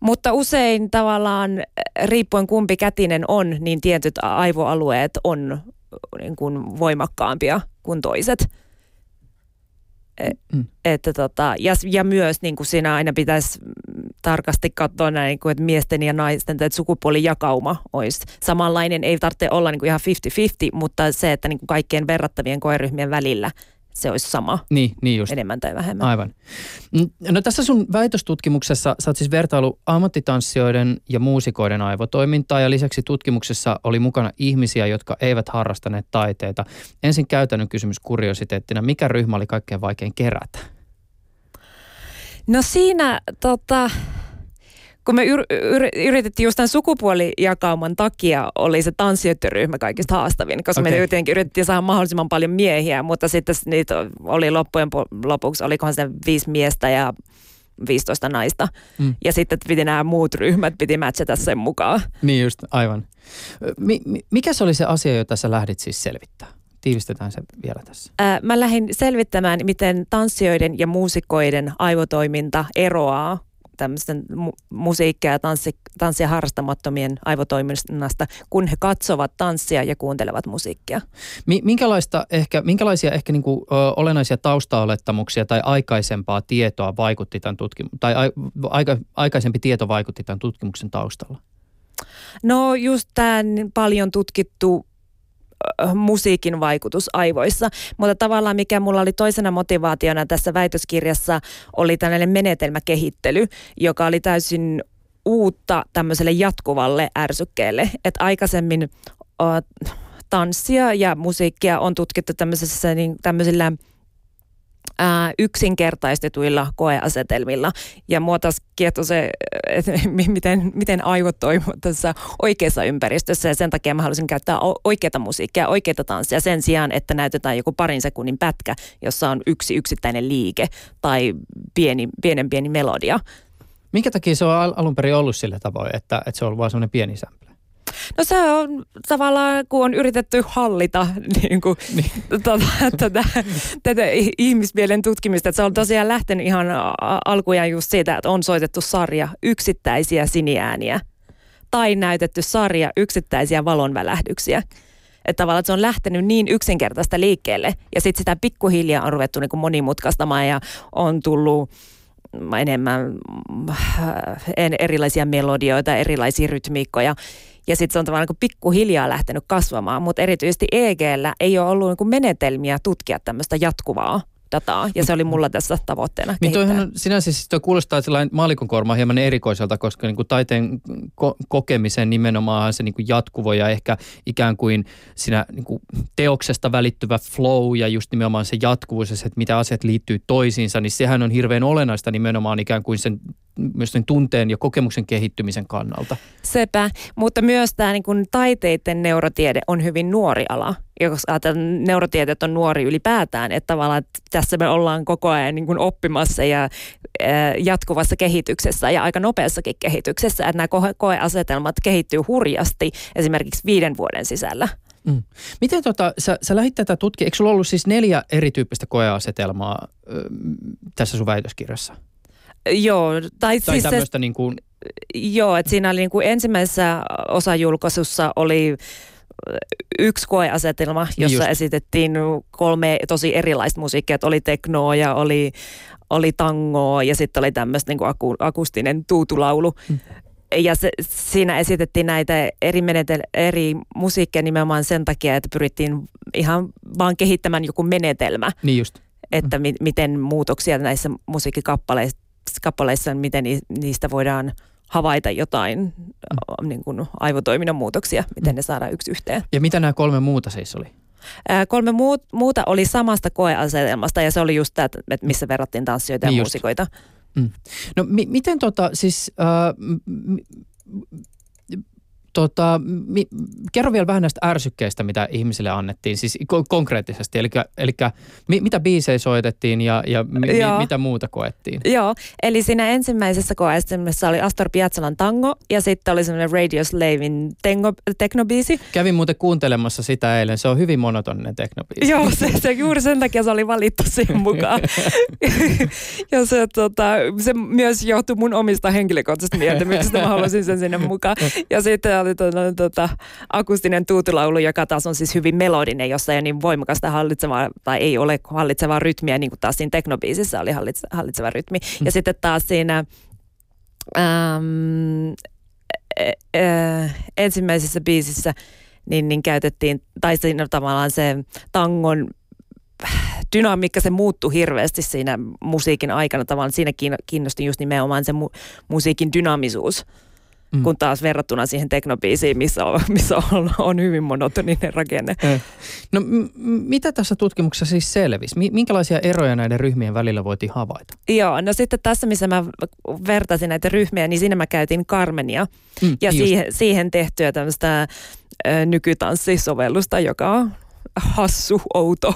mutta usein tavallaan äh, riippuen kumpi kätinen on, niin tietyt aivoalueet on äh, niin kuin voimakkaampia kuin toiset. E, mm. Että tota, ja, ja myös niin kuin siinä aina pitäisi tarkasti katsoa näin, niin kuin, että miesten ja naisten että sukupuolijakauma olisi samanlainen. Ei tarvitse olla niin kuin ihan 50-50, mutta se, että niin kuin kaikkien verrattavien koeryhmien välillä se olisi sama. Niin, niin just. Enemmän tai vähemmän. Aivan. No tässä sun väitöstutkimuksessa sä oot siis vertailu ammattitanssijoiden ja muusikoiden aivotoimintaa ja lisäksi tutkimuksessa oli mukana ihmisiä, jotka eivät harrastaneet taiteita. Ensin käytännön kysymys kuriositeettina, mikä ryhmä oli kaikkein vaikein kerätä? No siinä tota, kun me yr- yr- yritettiin just tämän sukupuolijakauman takia, oli se tanssijoiden kaikista haastavin, koska okay. me jotenkin yritettiin saada mahdollisimman paljon miehiä, mutta sitten niitä oli loppujen lopuksi, olikohan se viisi miestä ja 15 naista. Mm. Ja sitten piti nämä muut ryhmät, piti matchata sen mukaan. Niin just, aivan. Mi- mikä se oli se asia, jota sä lähdit siis selvittää? Tiivistetään se vielä tässä. Ää, mä lähdin selvittämään, miten tanssijoiden ja muusikoiden aivotoiminta eroaa tämmöisten mu- musiikkia ja tanssi, tanssia harrastamattomien aivotoiminnasta, kun he katsovat tanssia ja kuuntelevat musiikkia. Minkälaista ehkä, minkälaisia ehkä niin kuin, ö, olennaisia taustaolettamuksia tai aikaisempaa tietoa vaikutti tämän tutkimuksen, tai a, aika, aikaisempi tieto vaikutti tämän tutkimuksen taustalla? No just tämän paljon tutkittu musiikin vaikutus aivoissa. Mutta tavallaan mikä mulla oli toisena motivaationa tässä väitöskirjassa oli tällainen menetelmäkehittely, joka oli täysin uutta tämmöiselle jatkuvalle ärsykkeelle. Että aikaisemmin uh, tanssia ja musiikkia on tutkittu tämmöisessä, niin, tämmöisillä – ää, yksinkertaistetuilla koeasetelmilla. Ja mua taas se, että (laughs) miten, miten aivot toimivat tässä oikeassa ympäristössä. Ja sen takia mä halusin käyttää oikeita musiikkia, oikeita tanssia sen sijaan, että näytetään joku parin sekunnin pätkä, jossa on yksi yksittäinen liike tai pieni, pienen pieni melodia. Minkä takia se on alun perin ollut sillä tavoin, että, että se on vain semmoinen pieni sämpö? No se on tavallaan, kun on yritetty hallita (laughs) niin kuin, niin. Tota, tätä, tätä ihmismielen tutkimista. Että se on tosiaan lähtenyt ihan alkujaan just siitä, että on soitettu sarja yksittäisiä siniääniä tai näytetty sarja yksittäisiä valonvälähdyksiä. Että tavallaan että se on lähtenyt niin yksinkertaista liikkeelle ja sitten sitä pikkuhiljaa on ruvettu niin kuin monimutkaistamaan ja on tullut enemmän erilaisia melodioita, erilaisia rytmiikkoja. Ja sitten se on tavallaan niin pikkuhiljaa lähtenyt kasvamaan, mutta erityisesti EGllä ei ole ollut niin menetelmiä tutkia tämmöistä jatkuvaa dataa, ja se oli mulla tässä tavoitteena Niin toihan on sinänsä siis toi kuulostaa sellainen maalikon korma hieman erikoiselta, koska niin kuin taiteen ko- kokemisen nimenomaan se niin kuin jatkuvo ja ehkä ikään kuin siinä niin kuin teoksesta välittyvä flow ja just nimenomaan se jatkuvuus ja se, että mitä asiat liittyy toisiinsa, niin sehän on hirveän olennaista nimenomaan ikään kuin sen myös sen tunteen ja kokemuksen kehittymisen kannalta. Sepä, mutta myös tämä niin kuin taiteiden neurotiede on hyvin nuori ala. Ja koska neurotieteet on nuori ylipäätään, että tavallaan että tässä me ollaan koko ajan niin kuin oppimassa ja jatkuvassa kehityksessä ja aika nopeassakin kehityksessä, että nämä koeasetelmat kehittyy hurjasti esimerkiksi viiden vuoden sisällä. Mm. Miten tota, sä, sä lähdit tätä tutkia, eikö sulla ollut siis neljä erityyppistä koeasetelmaa ö, tässä sun väitöskirjassa? Joo. Tai, tai siis tämmöistä niin kuin... Joo, että siinä oli niin kuin ensimmäisessä osajulkaisussa oli yksi koeasetelma, jossa Just. esitettiin kolme tosi erilaista musiikkia. Että oli teknoa ja oli, oli tangoa ja sitten oli tämmöistä niin aku, akustinen tuutulaulu. Mm. Ja se, siinä esitettiin näitä eri, menetel, eri musiikkia nimenomaan sen takia, että pyrittiin ihan vaan kehittämään joku menetelmä. Niin just. Että mi, miten muutoksia näissä musiikkikappaleissa kappaleissa, miten niistä voidaan havaita jotain mm. niin kuin aivotoiminnan muutoksia, miten mm. ne saadaan yksi yhteen. Ja mitä nämä kolme muuta siis oli? Ää, kolme muut, muuta oli samasta koeasetelmasta ja se oli just tämä, että missä verrattiin tanssijoita niin ja just. muusikoita. Mm. No mi- miten tota siis... Äh, Tota, mi, kerro vielä vähän näistä ärsykkeistä, mitä ihmisille annettiin, siis ko- konkreettisesti. Eli, eli mi, mitä biisejä soitettiin ja, ja mi, mi, mitä muuta koettiin? Joo, eli siinä ensimmäisessä koeestimessa oli Astor Piazzolan tango ja sitten oli semmoinen Radio Slavein tengo, teknobiisi. Kävin muuten kuuntelemassa sitä eilen, se on hyvin monotoninen teknobiisi. Joo, se, se juuri sen takia se oli valittu siihen mukaan. (laughs) ja se, tota, se myös johtui mun omista henkilökohtaisista mieltymyksistä, mä haluaisin sen sinne mukaan. Ja sitten oli tuota, tuota, akustinen tuutilaulu, joka taas on siis hyvin melodinen, jossa ei ole niin voimakasta hallitsevaa, tai ei ole hallitsevaa rytmiä, niin kuin taas siinä teknobiisissä oli hallitse, hallitseva rytmi. Mm. Ja sitten taas siinä äm, ä, ä, ensimmäisessä biisissä niin, niin käytettiin, tai siinä tavallaan se tangon dynamiikka, se muuttui hirveästi siinä musiikin aikana. Tavallaan siinä kiinnosti just nimenomaan se mu- musiikin dynamisuus mm. kun taas verrattuna siihen teknobiisiin, missä on, (laughs) missä on, on hyvin monotoninen rakenne. Eh. No m- mitä tässä tutkimuksessa siis selvisi? Minkälaisia eroja näiden ryhmien välillä voitiin havaita? Joo, no sitten tässä, missä mä vertasin näitä ryhmiä, niin siinä mä käytin Carmenia mm, ja siihen, siihen tehtyä tämmöistä nykytanssisovellusta, joka on hassu, outo.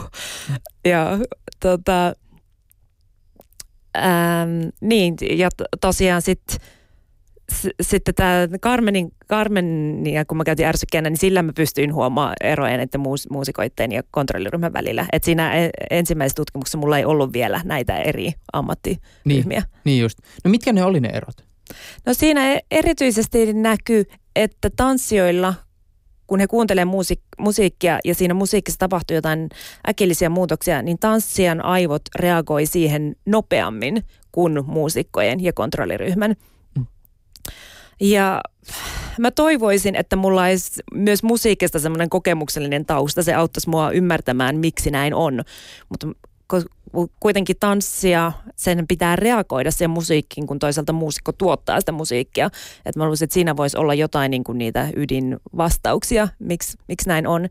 Mm. Ja tota, ähm, niin, ja tosiaan sitten sitten tämä Carmenin, Carmenia, kun mä käytin ärsykkeenä, niin sillä mä pystyin huomaamaan eroja näiden muus, muusikoiden ja kontrolliryhmän välillä. Et siinä e, ensimmäisessä tutkimuksessa mulla ei ollut vielä näitä eri ammattiryhmiä. Niin, niin just. No mitkä ne oli ne erot? No siinä e, erityisesti näkyy, että tanssijoilla, kun he kuuntelevat musiik- musiikkia ja siinä musiikissa tapahtuu jotain äkillisiä muutoksia, niin tanssijan aivot reagoi siihen nopeammin kuin muusikkojen ja kontrolliryhmän. Ja mä toivoisin, että mulla olisi myös musiikista semmoinen kokemuksellinen tausta. Se auttaisi mua ymmärtämään, miksi näin on. Mutta kuitenkin tanssia, sen pitää reagoida siihen musiikkiin, kun toisaalta muusikko tuottaa sitä musiikkia. Että mä luulisin, että siinä voisi olla jotain niin kuin niitä ydinvastauksia, miksi, miksi näin on.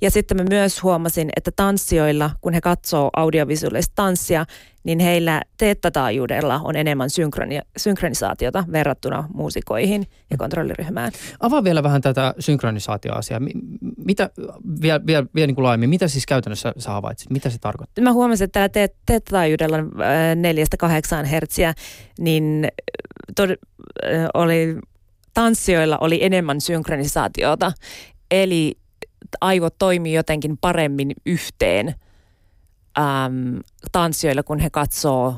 Ja sitten mä myös huomasin, että tanssijoilla, kun he katsoo audiovisuaalista tanssia, niin heillä teettataajuudella on enemmän synkroni- synkronisaatiota verrattuna muusikoihin ja kontrolliryhmään. Avaa vielä vähän tätä synkronisaatioasiaa. Mitä, vielä, vielä, vielä niin kuin laajemmin, mitä siis käytännössä sä havaitsit? Mitä se tarkoittaa? Mä huomasin, että tämä te- teettataajuudella on 4-8 hertsiä, niin tod- oli, tanssijoilla oli enemmän synkronisaatiota. Eli aivot toimii jotenkin paremmin yhteen – äm, tanssijoille, kun he katsoo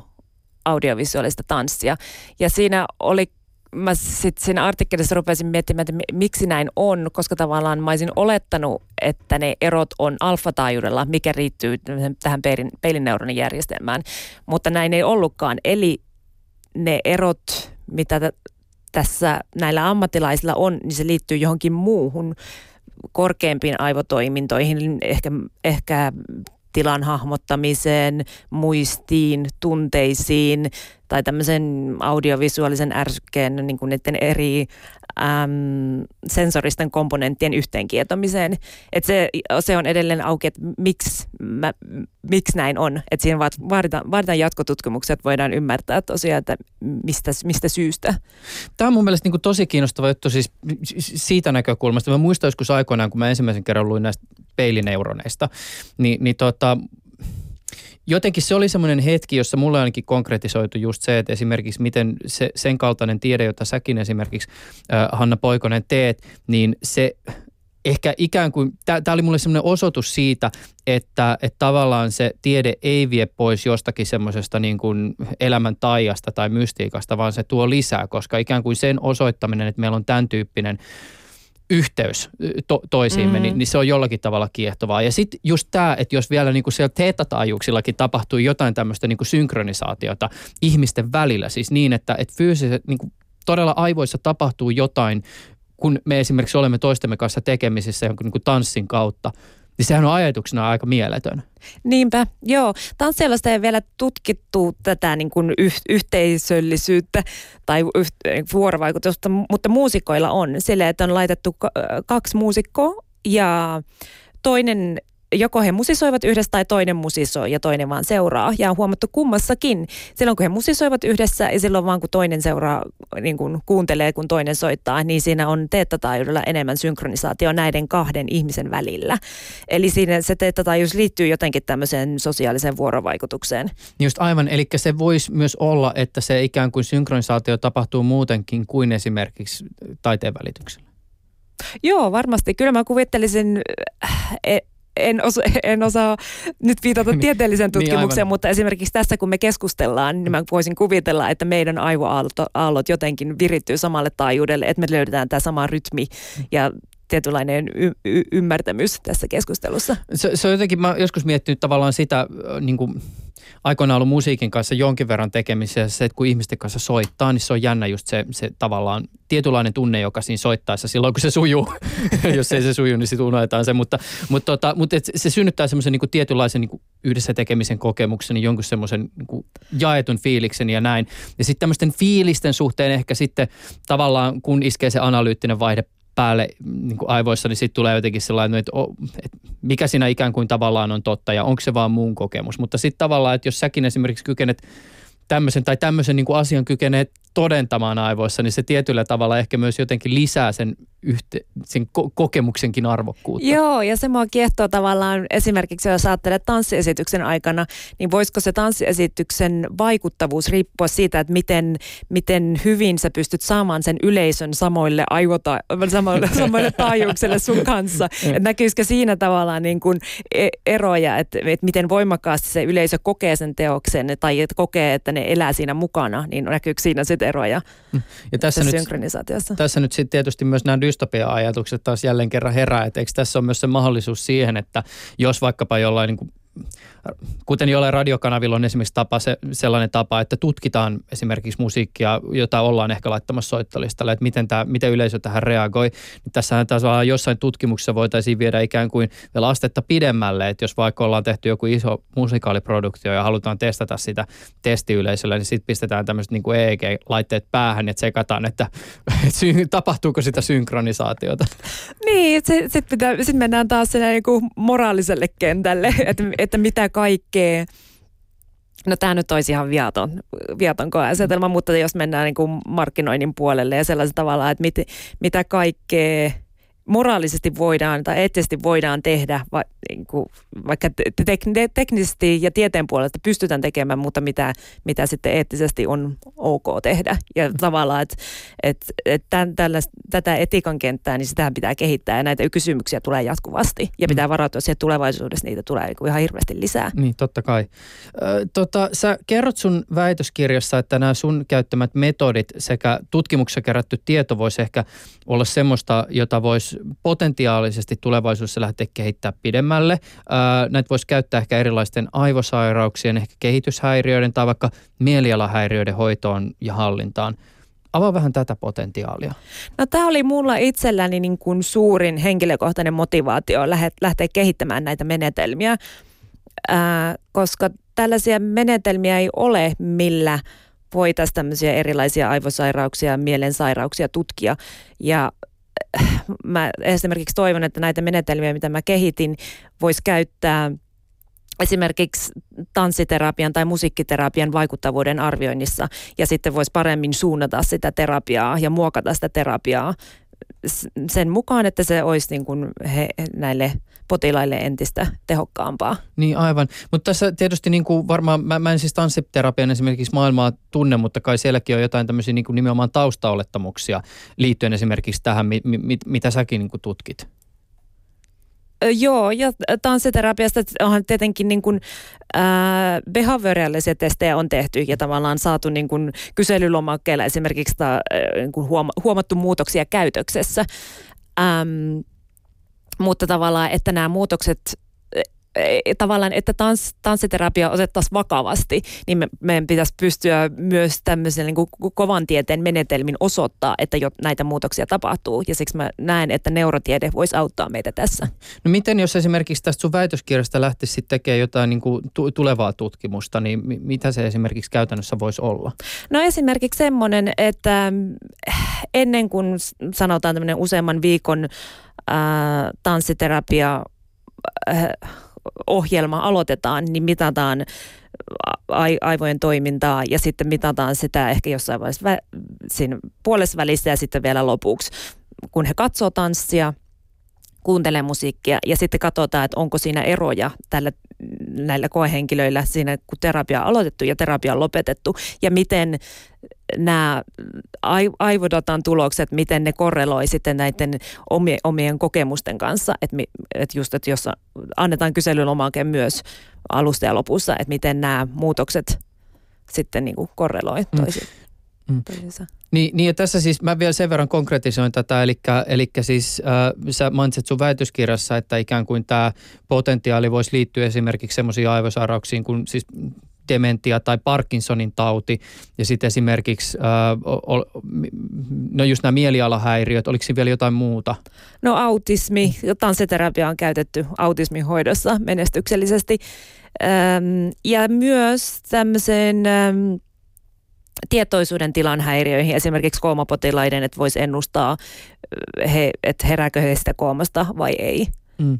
audiovisuaalista tanssia. Ja siinä oli mä sitten siinä artikkelissa rupesin miettimään, että miksi näin on, koska tavallaan mä olisin olettanut, että ne erot on alfataajuudella, mikä riittyy tähän peilin, peilineuronin järjestelmään, mutta näin ei ollutkaan. Eli ne erot, mitä t- tässä näillä ammattilaisilla on, niin se liittyy johonkin muuhun korkeampiin aivotoimintoihin, ehkä, ehkä tilan hahmottamiseen, muistiin, tunteisiin tai tämmöisen audiovisuaalisen ärsykkeen niin kuin niiden eri äm, sensoristen komponenttien yhteenkietomiseen. Et se, se on edelleen auki, että miksi, mä, miksi näin on. Että siinä vaaditaan, vaaditaan jatkotutkimuksia, että voidaan ymmärtää tosiaan, että mistä, mistä syystä. Tämä on mun mielestä niin kuin tosi kiinnostava juttu siis siitä näkökulmasta. Mä muistan joskus aikoinaan, kun mä ensimmäisen kerran luin näistä peilineuroneista, niin, niin tota, jotenkin se oli semmoinen hetki, jossa mulle ainakin konkretisoitu just se, että esimerkiksi miten se, sen kaltainen tiede, jota säkin esimerkiksi äh, Hanna Poikonen teet, niin se ehkä ikään kuin, tämä oli mulle semmoinen osoitus siitä, että, että tavallaan se tiede ei vie pois jostakin semmoisesta niin kuin elämän taijasta tai mystiikasta, vaan se tuo lisää, koska ikään kuin sen osoittaminen, että meillä on tämän tyyppinen yhteys to, toisiimme, mm. niin, niin se on jollakin tavalla kiehtovaa. Ja sitten just tämä, että jos vielä niin kuin siellä teetataajuuksillakin tapahtuu jotain tämmöistä niin kuin synkronisaatiota ihmisten välillä, siis niin, että, että fyysisesti niin kuin todella aivoissa tapahtuu jotain, kun me esimerkiksi olemme toistemme kanssa tekemisissä jonkun niin kuin tanssin kautta, niin sehän on ajatuksena aika mieletön. Niinpä, joo. Tanssialasta ei vielä tutkittu tätä niin kuin yh- yhteisöllisyyttä tai yh- vuorovaikutusta, mutta muusikoilla on. Sille, että on laitettu kaksi muusikkoa ja toinen joko he musisoivat yhdessä tai toinen musisoi ja toinen vaan seuraa. Ja on huomattu kummassakin, silloin kun he musisoivat yhdessä ja silloin vaan kun toinen seuraa, niin kun kuuntelee kun toinen soittaa, niin siinä on teettataajuudella enemmän synkronisaatio näiden kahden ihmisen välillä. Eli siinä se teettataajuus liittyy jotenkin tämmöiseen sosiaaliseen vuorovaikutukseen. Just aivan, eli se voisi myös olla, että se ikään kuin synkronisaatio tapahtuu muutenkin kuin esimerkiksi taiteen välityksellä. Joo, varmasti. Kyllä mä kuvittelisin, e- en, osa, (laughs) en osaa nyt viitata (laughs) niin, tieteelliseen niin, tutkimukseen, niin mutta esimerkiksi tässä kun me keskustellaan, niin mä voisin kuvitella, että meidän aivoaallot jotenkin virittyy samalle taajuudelle, että me löydetään tämä sama rytmi ja tietynlainen y- y- ymmärtämys tässä keskustelussa. Se, se on jotenkin, mä joskus miettinyt tavallaan sitä, niin kuin aikoinaan ollut musiikin kanssa jonkin verran tekemisessä, se, että kun ihmisten kanssa soittaa, niin se on jännä just se, se tavallaan tietynlainen tunne, joka siinä soittaessa silloin, kun se sujuu. (laughs) Jos ei se suju, niin sitten unohdetaan se. Mutta, mutta, tota, mutta se synnyttää semmoisen niin tietynlaisen niin yhdessä tekemisen kokemuksen, niin jonkun semmoisen niin jaetun fiiliksen ja näin. Ja sitten tämmöisten fiilisten suhteen ehkä sitten tavallaan, kun iskee se analyyttinen vaihde päälle niin kuin aivoissa, niin sitten tulee jotenkin sellainen, että, että mikä siinä ikään kuin tavallaan on totta ja onko se vaan muun kokemus. Mutta sitten tavallaan, että jos säkin esimerkiksi kykenet tämmöisen tai tämmöisen niin kuin asian kykenee todentamaan aivoissa, niin se tietyllä tavalla ehkä myös jotenkin lisää sen, yhte, sen ko- kokemuksenkin arvokkuutta. Joo, ja se mua kiehtoo tavallaan esimerkiksi, jos ajattelet tanssiesityksen aikana, niin voisiko se tanssiesityksen vaikuttavuus riippua siitä, että miten, miten hyvin sä pystyt saamaan sen yleisön samoille aivota, samoille, (laughs) samoille taajuuksille sun kanssa. että näkyisikö siinä tavallaan niin kuin e-, eroja, että, että miten voimakkaasti se yleisö kokee sen teoksen tai että kokee, että ne elää siinä mukana, niin näkyykö siinä sitten eroja ja tässä, nyt, synkronisaatiossa. Tässä nyt sitten tietysti myös nämä dystopia-ajatukset taas jälleen kerran herää, että eikö tässä ole myös se mahdollisuus siihen, että jos vaikkapa jollain niin kuin kuten jollain radiokanavilla on esimerkiksi tapa, se, sellainen tapa, että tutkitaan esimerkiksi musiikkia, jota ollaan ehkä laittamassa soittolistalle, että miten, tämä, miten yleisö tähän reagoi. Niin tässähän taas jossain tutkimuksessa voitaisiin viedä ikään kuin vielä astetta pidemmälle, että jos vaikka ollaan tehty joku iso musikaaliproduktio ja halutaan testata sitä testiyleisöllä, niin sitten pistetään tämmöiset niin EEG-laitteet päähän ja tsekataan, että, (laughs) että tapahtuuko sitä synkronisaatiota. Niin, sitten sit mennään taas sinne niin moraaliselle kentälle, että, että mitä kaikkea. No tämä nyt olisi ihan viaton, viaton koeasetelma, mutta jos mennään niin kuin markkinoinnin puolelle ja sellaisella tavalla, että mit, mitä kaikkea moraalisesti voidaan tai eettisesti voidaan tehdä, va, niin kuin, vaikka te, te, teknisesti ja tieteen puolelta pystytään tekemään, mutta mitä, mitä sitten eettisesti on ok tehdä. Ja mm. tavallaan, että et, et tämän, tätä etiikan kenttää, niin sitä pitää kehittää ja näitä kysymyksiä tulee jatkuvasti. Ja pitää mm. varautua siihen, että tulevaisuudessa niitä tulee niin ihan hirveästi lisää. Niin, totta kai. Ö, tota, sä kerrot sun väitöskirjassa, että nämä sun käyttämät metodit sekä tutkimuksessa kerätty tieto voisi ehkä olla semmoista, jota voisi potentiaalisesti tulevaisuudessa lähteä kehittämään pidemmälle. Näitä voisi käyttää ehkä erilaisten aivosairauksien, ehkä kehityshäiriöiden tai vaikka mielialahäiriöiden hoitoon ja hallintaan. Avaa vähän tätä potentiaalia. No tämä oli mulla itselläni niin kuin suurin henkilökohtainen motivaatio lähteä kehittämään näitä menetelmiä, koska tällaisia menetelmiä ei ole, millä voitaisiin tämmöisiä erilaisia aivosairauksia, mielensairauksia tutkia. Ja mä esimerkiksi toivon, että näitä menetelmiä, mitä mä kehitin, voisi käyttää esimerkiksi tanssiterapian tai musiikkiterapian vaikuttavuuden arvioinnissa. Ja sitten voisi paremmin suunnata sitä terapiaa ja muokata sitä terapiaa sen mukaan, että se olisi niin kuin he, näille potilaille entistä tehokkaampaa. Niin aivan, mutta tässä tietysti niin kuin varmaan, mä, mä en siis tanssiterapian esimerkiksi maailmaa tunne, mutta kai sielläkin on jotain tämmöisiä niin kuin nimenomaan taustaolettamuksia liittyen esimerkiksi tähän, mi, mi, mitä säkin niin kuin tutkit. Joo, ja tanssiterapiasta onhan tietenkin niin kuin, äh, testejä on tehty ja tavallaan saatu niin kuin kyselylomakkeella esimerkiksi ta, niin kuin huoma- huomattu muutoksia käytöksessä. Ähm, mutta tavallaan, että nämä muutokset tavallaan, että tans, tanssiterapia otettaisiin vakavasti, niin me, meidän pitäisi pystyä myös tämmöisen niin kuin kovan tieteen menetelmin osoittaa, että jo näitä muutoksia tapahtuu. Ja siksi mä näen, että neurotiede voisi auttaa meitä tässä. No miten jos esimerkiksi tästä sun väitöskirjasta lähtisi tekemään jotain niin kuin tulevaa tutkimusta, niin mitä se esimerkiksi käytännössä voisi olla? No esimerkiksi semmoinen, että ennen kuin sanotaan tämmöinen useamman viikon ää, tanssiterapia ää, ohjelma aloitetaan, niin mitataan aivojen toimintaa ja sitten mitataan sitä ehkä jossain vaiheessa vä- siinä puolessa välissä ja sitten vielä lopuksi. Kun he katsoo tanssia, kuuntelee musiikkia ja sitten katsotaan, että onko siinä eroja tällä, näillä koehenkilöillä siinä, kun terapia on aloitettu ja terapia on lopetettu ja miten nämä aivodatan tulokset, miten ne korreloi sitten näiden omien, omien kokemusten kanssa, että, että just, että jos annetaan kyselylomake myös alusta ja lopussa, että miten nämä muutokset sitten niin kuin korreloi mm. toisiin. Mm. Toisiinsa. Niin, niin ja tässä siis mä vielä sen verran konkretisoin tätä, eli, eli siis äh, sä mainitsit sun väitöskirjassa, että ikään kuin tämä potentiaali voisi liittyä esimerkiksi semmoisiin aivosairauksiin kuin siis dementia tai Parkinsonin tauti ja sitten esimerkiksi, äh, no just nämä mielialahäiriöt, oliko siinä vielä jotain muuta? No autismi, tanssiterapia on käytetty autismin hoidossa menestyksellisesti ähm, ja myös tämmöisen ähm, tietoisuuden tilan häiriöihin, esimerkiksi koomapotilaiden, että voisi ennustaa, he, että herääkö he sitä koomasta vai ei. Mm.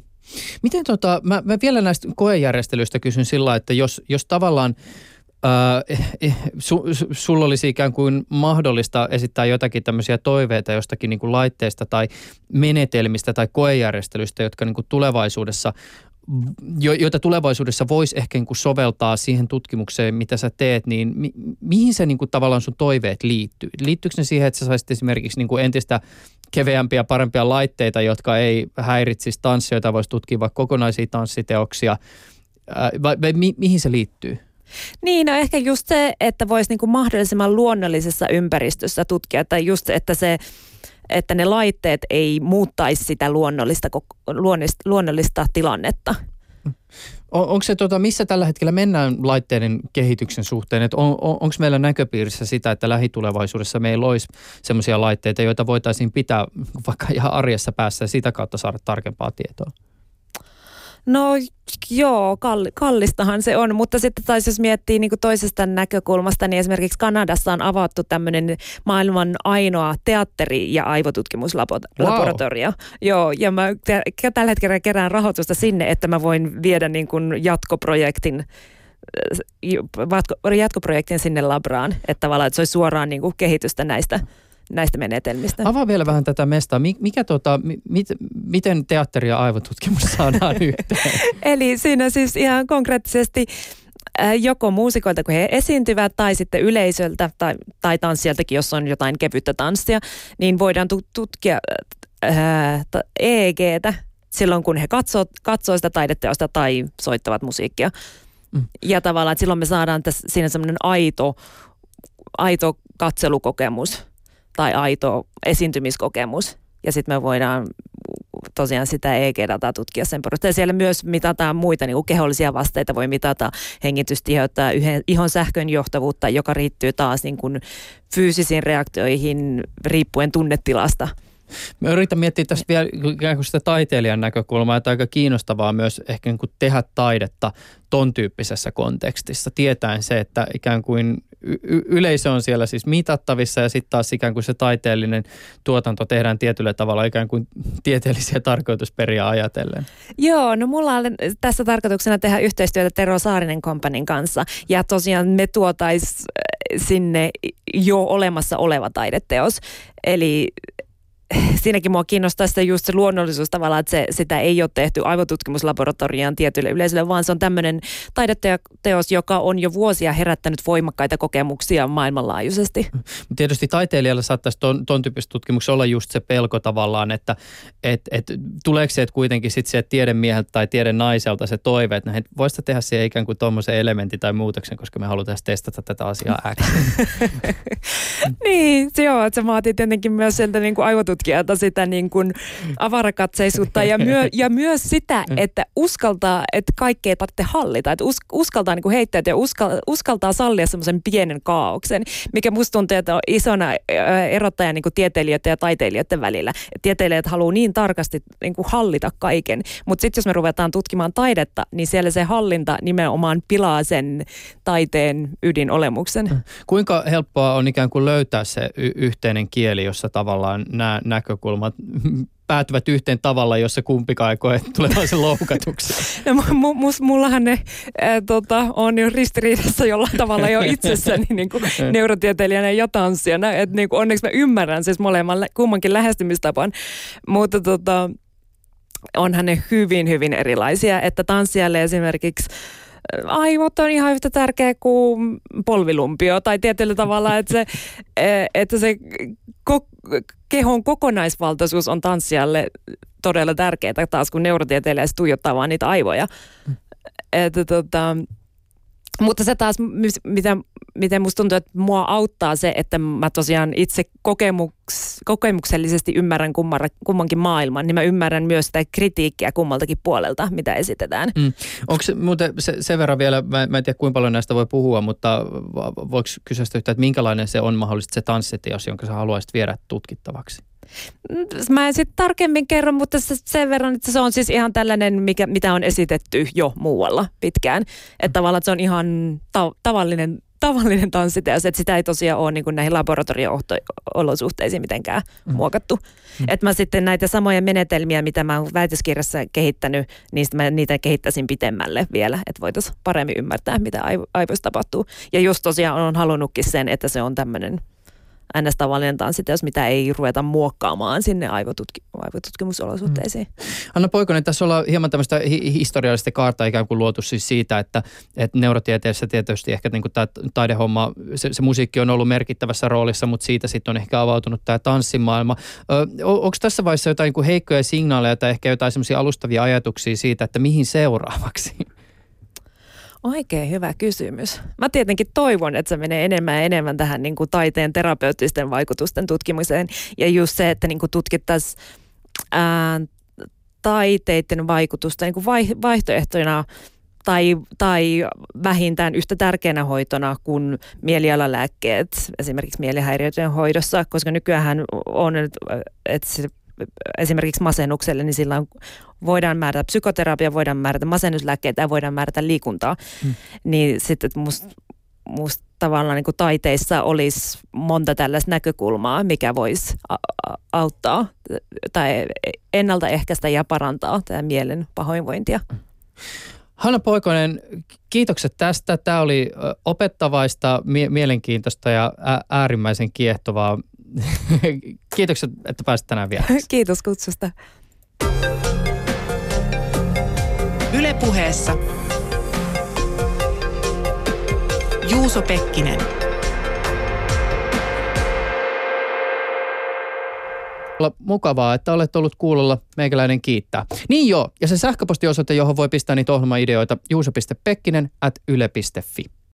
Miten tota, mä, mä vielä näistä koejärjestelyistä kysyn sillä että jos, jos tavallaan Äh, su, su, sulla olisi ikään kuin mahdollista esittää jotakin tämmöisiä toiveita jostakin niin kuin laitteista tai menetelmistä tai koejärjestelyistä, jotka niin kuin tulevaisuudessa joita tulevaisuudessa voisi ehkä niin kuin soveltaa siihen tutkimukseen, mitä sä teet, niin mi, mihin se niin kuin tavallaan sun toiveet liittyy? Liittyykö ne siihen, että sä saisit esimerkiksi niin kuin entistä keveämpiä, parempia laitteita, jotka ei häiritsisi tanssia, joita voisi tutkia vaikka kokonaisia tanssiteoksia, vai, vai mi, mihin se liittyy? Niin, no ehkä just se, että voisi niinku mahdollisimman luonnollisessa ympäristössä tutkia, tai just että se että ne laitteet ei muuttaisi sitä luonnollista, luonnollista, luonnollista tilannetta. On, onko se, tota, missä tällä hetkellä mennään laitteiden kehityksen suhteen? on, on, onko meillä näköpiirissä sitä, että lähitulevaisuudessa meillä olisi sellaisia laitteita, joita voitaisiin pitää vaikka ihan arjessa päässä ja sitä kautta saada tarkempaa tietoa? No joo, kallistahan se on, mutta sitten taisi jos miettii niin toisesta näkökulmasta, niin esimerkiksi Kanadassa on avattu tämmöinen maailman ainoa teatteri- ja aivotutkimuslaboratorio. Wow. Joo, ja mä tällä hetkellä kerään rahoitusta sinne, että mä voin viedä niin kuin jatkoprojektin jatkoprojektin sinne labraan, että tavallaan että se olisi suoraan niin kuin kehitystä näistä näistä menetelmistä. Avaa vielä vähän tätä mestaa. Mikä tota, mit, miten teatteri ja aivotutkimus saadaan (laughs) yhteen? Eli siinä siis ihan konkreettisesti äh, joko muusikoilta, kun he esiintyvät, tai sitten yleisöltä tai, tai tanssijaltakin, jos on jotain kevyttä tanssia, niin voidaan tutkia äh, EEGtä silloin, kun he katsoo, katsoo sitä taideteosta tai soittavat musiikkia. Mm. Ja tavallaan, että silloin me saadaan tässä, siinä semmoinen aito, aito katselukokemus tai aito esiintymiskokemus. Ja sitten me voidaan tosiaan sitä EEG-dataa tutkia sen perusteella. Siellä myös mitataan muita niin kuin kehollisia vasteita, voi mitata hengitystiheyttä, ihon sähkön johtavuutta, joka riittyy taas niin kuin fyysisiin reaktioihin riippuen tunnetilasta. Mä yritän miettiä tässä vielä ikään kuin sitä taiteilijan näkökulmaa, että aika kiinnostavaa myös ehkä niin kuin tehdä taidetta ton tyyppisessä kontekstissa, tietäen se, että ikään kuin y- yleisö on siellä siis mitattavissa ja sitten taas ikään kuin se taiteellinen tuotanto tehdään tietyllä tavalla ikään kuin tieteellisiä tarkoitusperiä ajatellen. Joo, no mulla on tässä tarkoituksena tehdä yhteistyötä Tero Saarinen Kompanin kanssa ja tosiaan me tuotais sinne jo olemassa oleva taideteos. Eli siinäkin mua kiinnostaa sitä just se luonnollisuus tavallaan, että se, sitä ei ole tehty aivotutkimuslaboratoriaan tietylle yleisölle, vaan se on tämmöinen taideteos, joka on jo vuosia herättänyt voimakkaita kokemuksia maailmanlaajuisesti. Tietysti taiteilijalla saattaisi ton, ton tyyppisessä tutkimuksessa olla just se pelko tavallaan, että et, et, tuleeko se kuitenkin sitten se tiedemieheltä tai naiselta se toive, että no, voisi tehdä siihen ikään kuin tuommoisen elementin tai muutoksen, koska me halutaan testata tätä asiaa X. (laughs) niin, se joo, että se vaatii tietenkin myös sieltä niin kuin tutkijalta sitä niin kuin avarakatseisuutta ja, myö, ja myös sitä, mm. että uskaltaa, että kaikkea tarvitse hallita, että us, uskaltaa niin kuin heittää ja uskal, uskaltaa sallia semmoisen pienen kaauksen, mikä musta tuntuu, että on isona erottaja niin kuin tieteilijöiden ja taiteilijoiden välillä. Tieteilijät haluaa niin tarkasti niin kuin hallita kaiken, mutta sitten jos me ruvetaan tutkimaan taidetta, niin siellä se hallinta nimenomaan pilaa sen taiteen ydinolemuksen. Kuinka helppoa on ikään kuin löytää se y- yhteinen kieli, jossa tavallaan nämä näkökulmat (laughs) päätyvät yhteen tavalla, jossa kumpikaan ei koe tulevansa loukatuksi? No, m- m- mullahan ne ää, tota, on jo ristiriidassa jollain tavalla jo itsessäni (laughs) niin kuin neurotieteilijänä ja tanssijana. Et, niin kuin, onneksi mä ymmärrän siis molemman kummankin lähestymistapan, mutta tota, onhan ne hyvin, hyvin erilaisia. Että tanssijalle esimerkiksi aivot on ihan yhtä tärkeä kuin polvilumpio tai tietyllä tavalla, (laughs) että se, e, että se ko- kehon kokonaisvaltaisuus on tanssijalle todella tärkeää taas, kun neurotieteilijä tuijottaa vaan niitä aivoja. Mm. Että tota, mutta se taas, mitä, miten musta tuntuu, että mua auttaa se, että mä tosiaan itse kokemuks, kokemuksellisesti ymmärrän kummara, kummankin maailman, niin mä ymmärrän myös sitä kritiikkiä kummaltakin puolelta, mitä esitetään. Mm. Onko se muuten se, sen verran vielä, mä, mä en tiedä kuinka paljon näistä voi puhua, mutta voiko kysyä sitä yhtä, että minkälainen se on mahdollisesti se tanssiteos, jonka sä haluaisit viedä tutkittavaksi? Mä en sitten tarkemmin kerro, mutta sen verran, että se on siis ihan tällainen, mikä, mitä on esitetty jo muualla pitkään. Että tavallaan että se on ihan ta- tavallinen tavallinen tanssiteos, että sitä ei tosiaan ole niin näihin laboratorio-olosuhteisiin mitenkään mm. muokattu. Mm. Että mä sitten näitä samoja menetelmiä, mitä mä oon väitöskirjassa kehittänyt, niistä mä niitä kehittäisin pitemmälle vielä, että voitaisiin paremmin ymmärtää, mitä aivoissa tapahtuu. Ja just tosiaan on halunnutkin sen, että se on tämmöinen ns. tavallinen tanssiteos, mitä ei ruveta muokkaamaan sinne aivotutki, aivotutkimusolosuhteisiin. Mm. Anna Poikonen, tässä ollaan hieman tämmöistä hi- historiallista kaartaa ikään kuin luotu siis siitä, että, että neurotieteessä tietysti ehkä niin kuin tämä taidehomma, se, se musiikki on ollut merkittävässä roolissa, mutta siitä sitten on ehkä avautunut tämä tanssimaailma. onko tässä vaiheessa jotain niin kuin heikkoja signaaleja tai ehkä jotain semmoisia alustavia ajatuksia siitä, että mihin seuraavaksi? Oikein hyvä kysymys. Mä tietenkin toivon, että se menee enemmän ja enemmän tähän niin kuin taiteen terapeuttisten vaikutusten tutkimiseen. Ja just se, että niin kuin tutkittaisiin taiteiden vaikutusta niin kuin vaihtoehtoina tai, tai vähintään yhtä tärkeänä hoitona kuin mielialalääkkeet esimerkiksi mielihäiriöiden hoidossa, koska nykyään on, että se esimerkiksi masennukselle, niin sillä voidaan määrätä psykoterapia, voidaan määrätä masennuslääkkeitä ja voidaan määrätä liikuntaa. Hmm. Niin sitten musta must tavallaan niin kuin taiteissa olisi monta tällaista näkökulmaa, mikä voisi auttaa tai ennaltaehkäistä ja parantaa tätä mielen pahoinvointia. Hanna Poikonen, kiitokset tästä. Tämä oli opettavaista, mie- mielenkiintoista ja äärimmäisen kiehtovaa (laughs) kiitokset, että pääsit tänään vielä. (laughs) Kiitos kutsusta. Ylepuheessa Juuso Pekkinen. olla mukavaa, että olet ollut kuulolla. Meikäläinen kiittää. Niin joo, ja se sähköpostiosoite, johon voi pistää niitä ohjelmaideoita, juuso.pekkinen at yle.fi.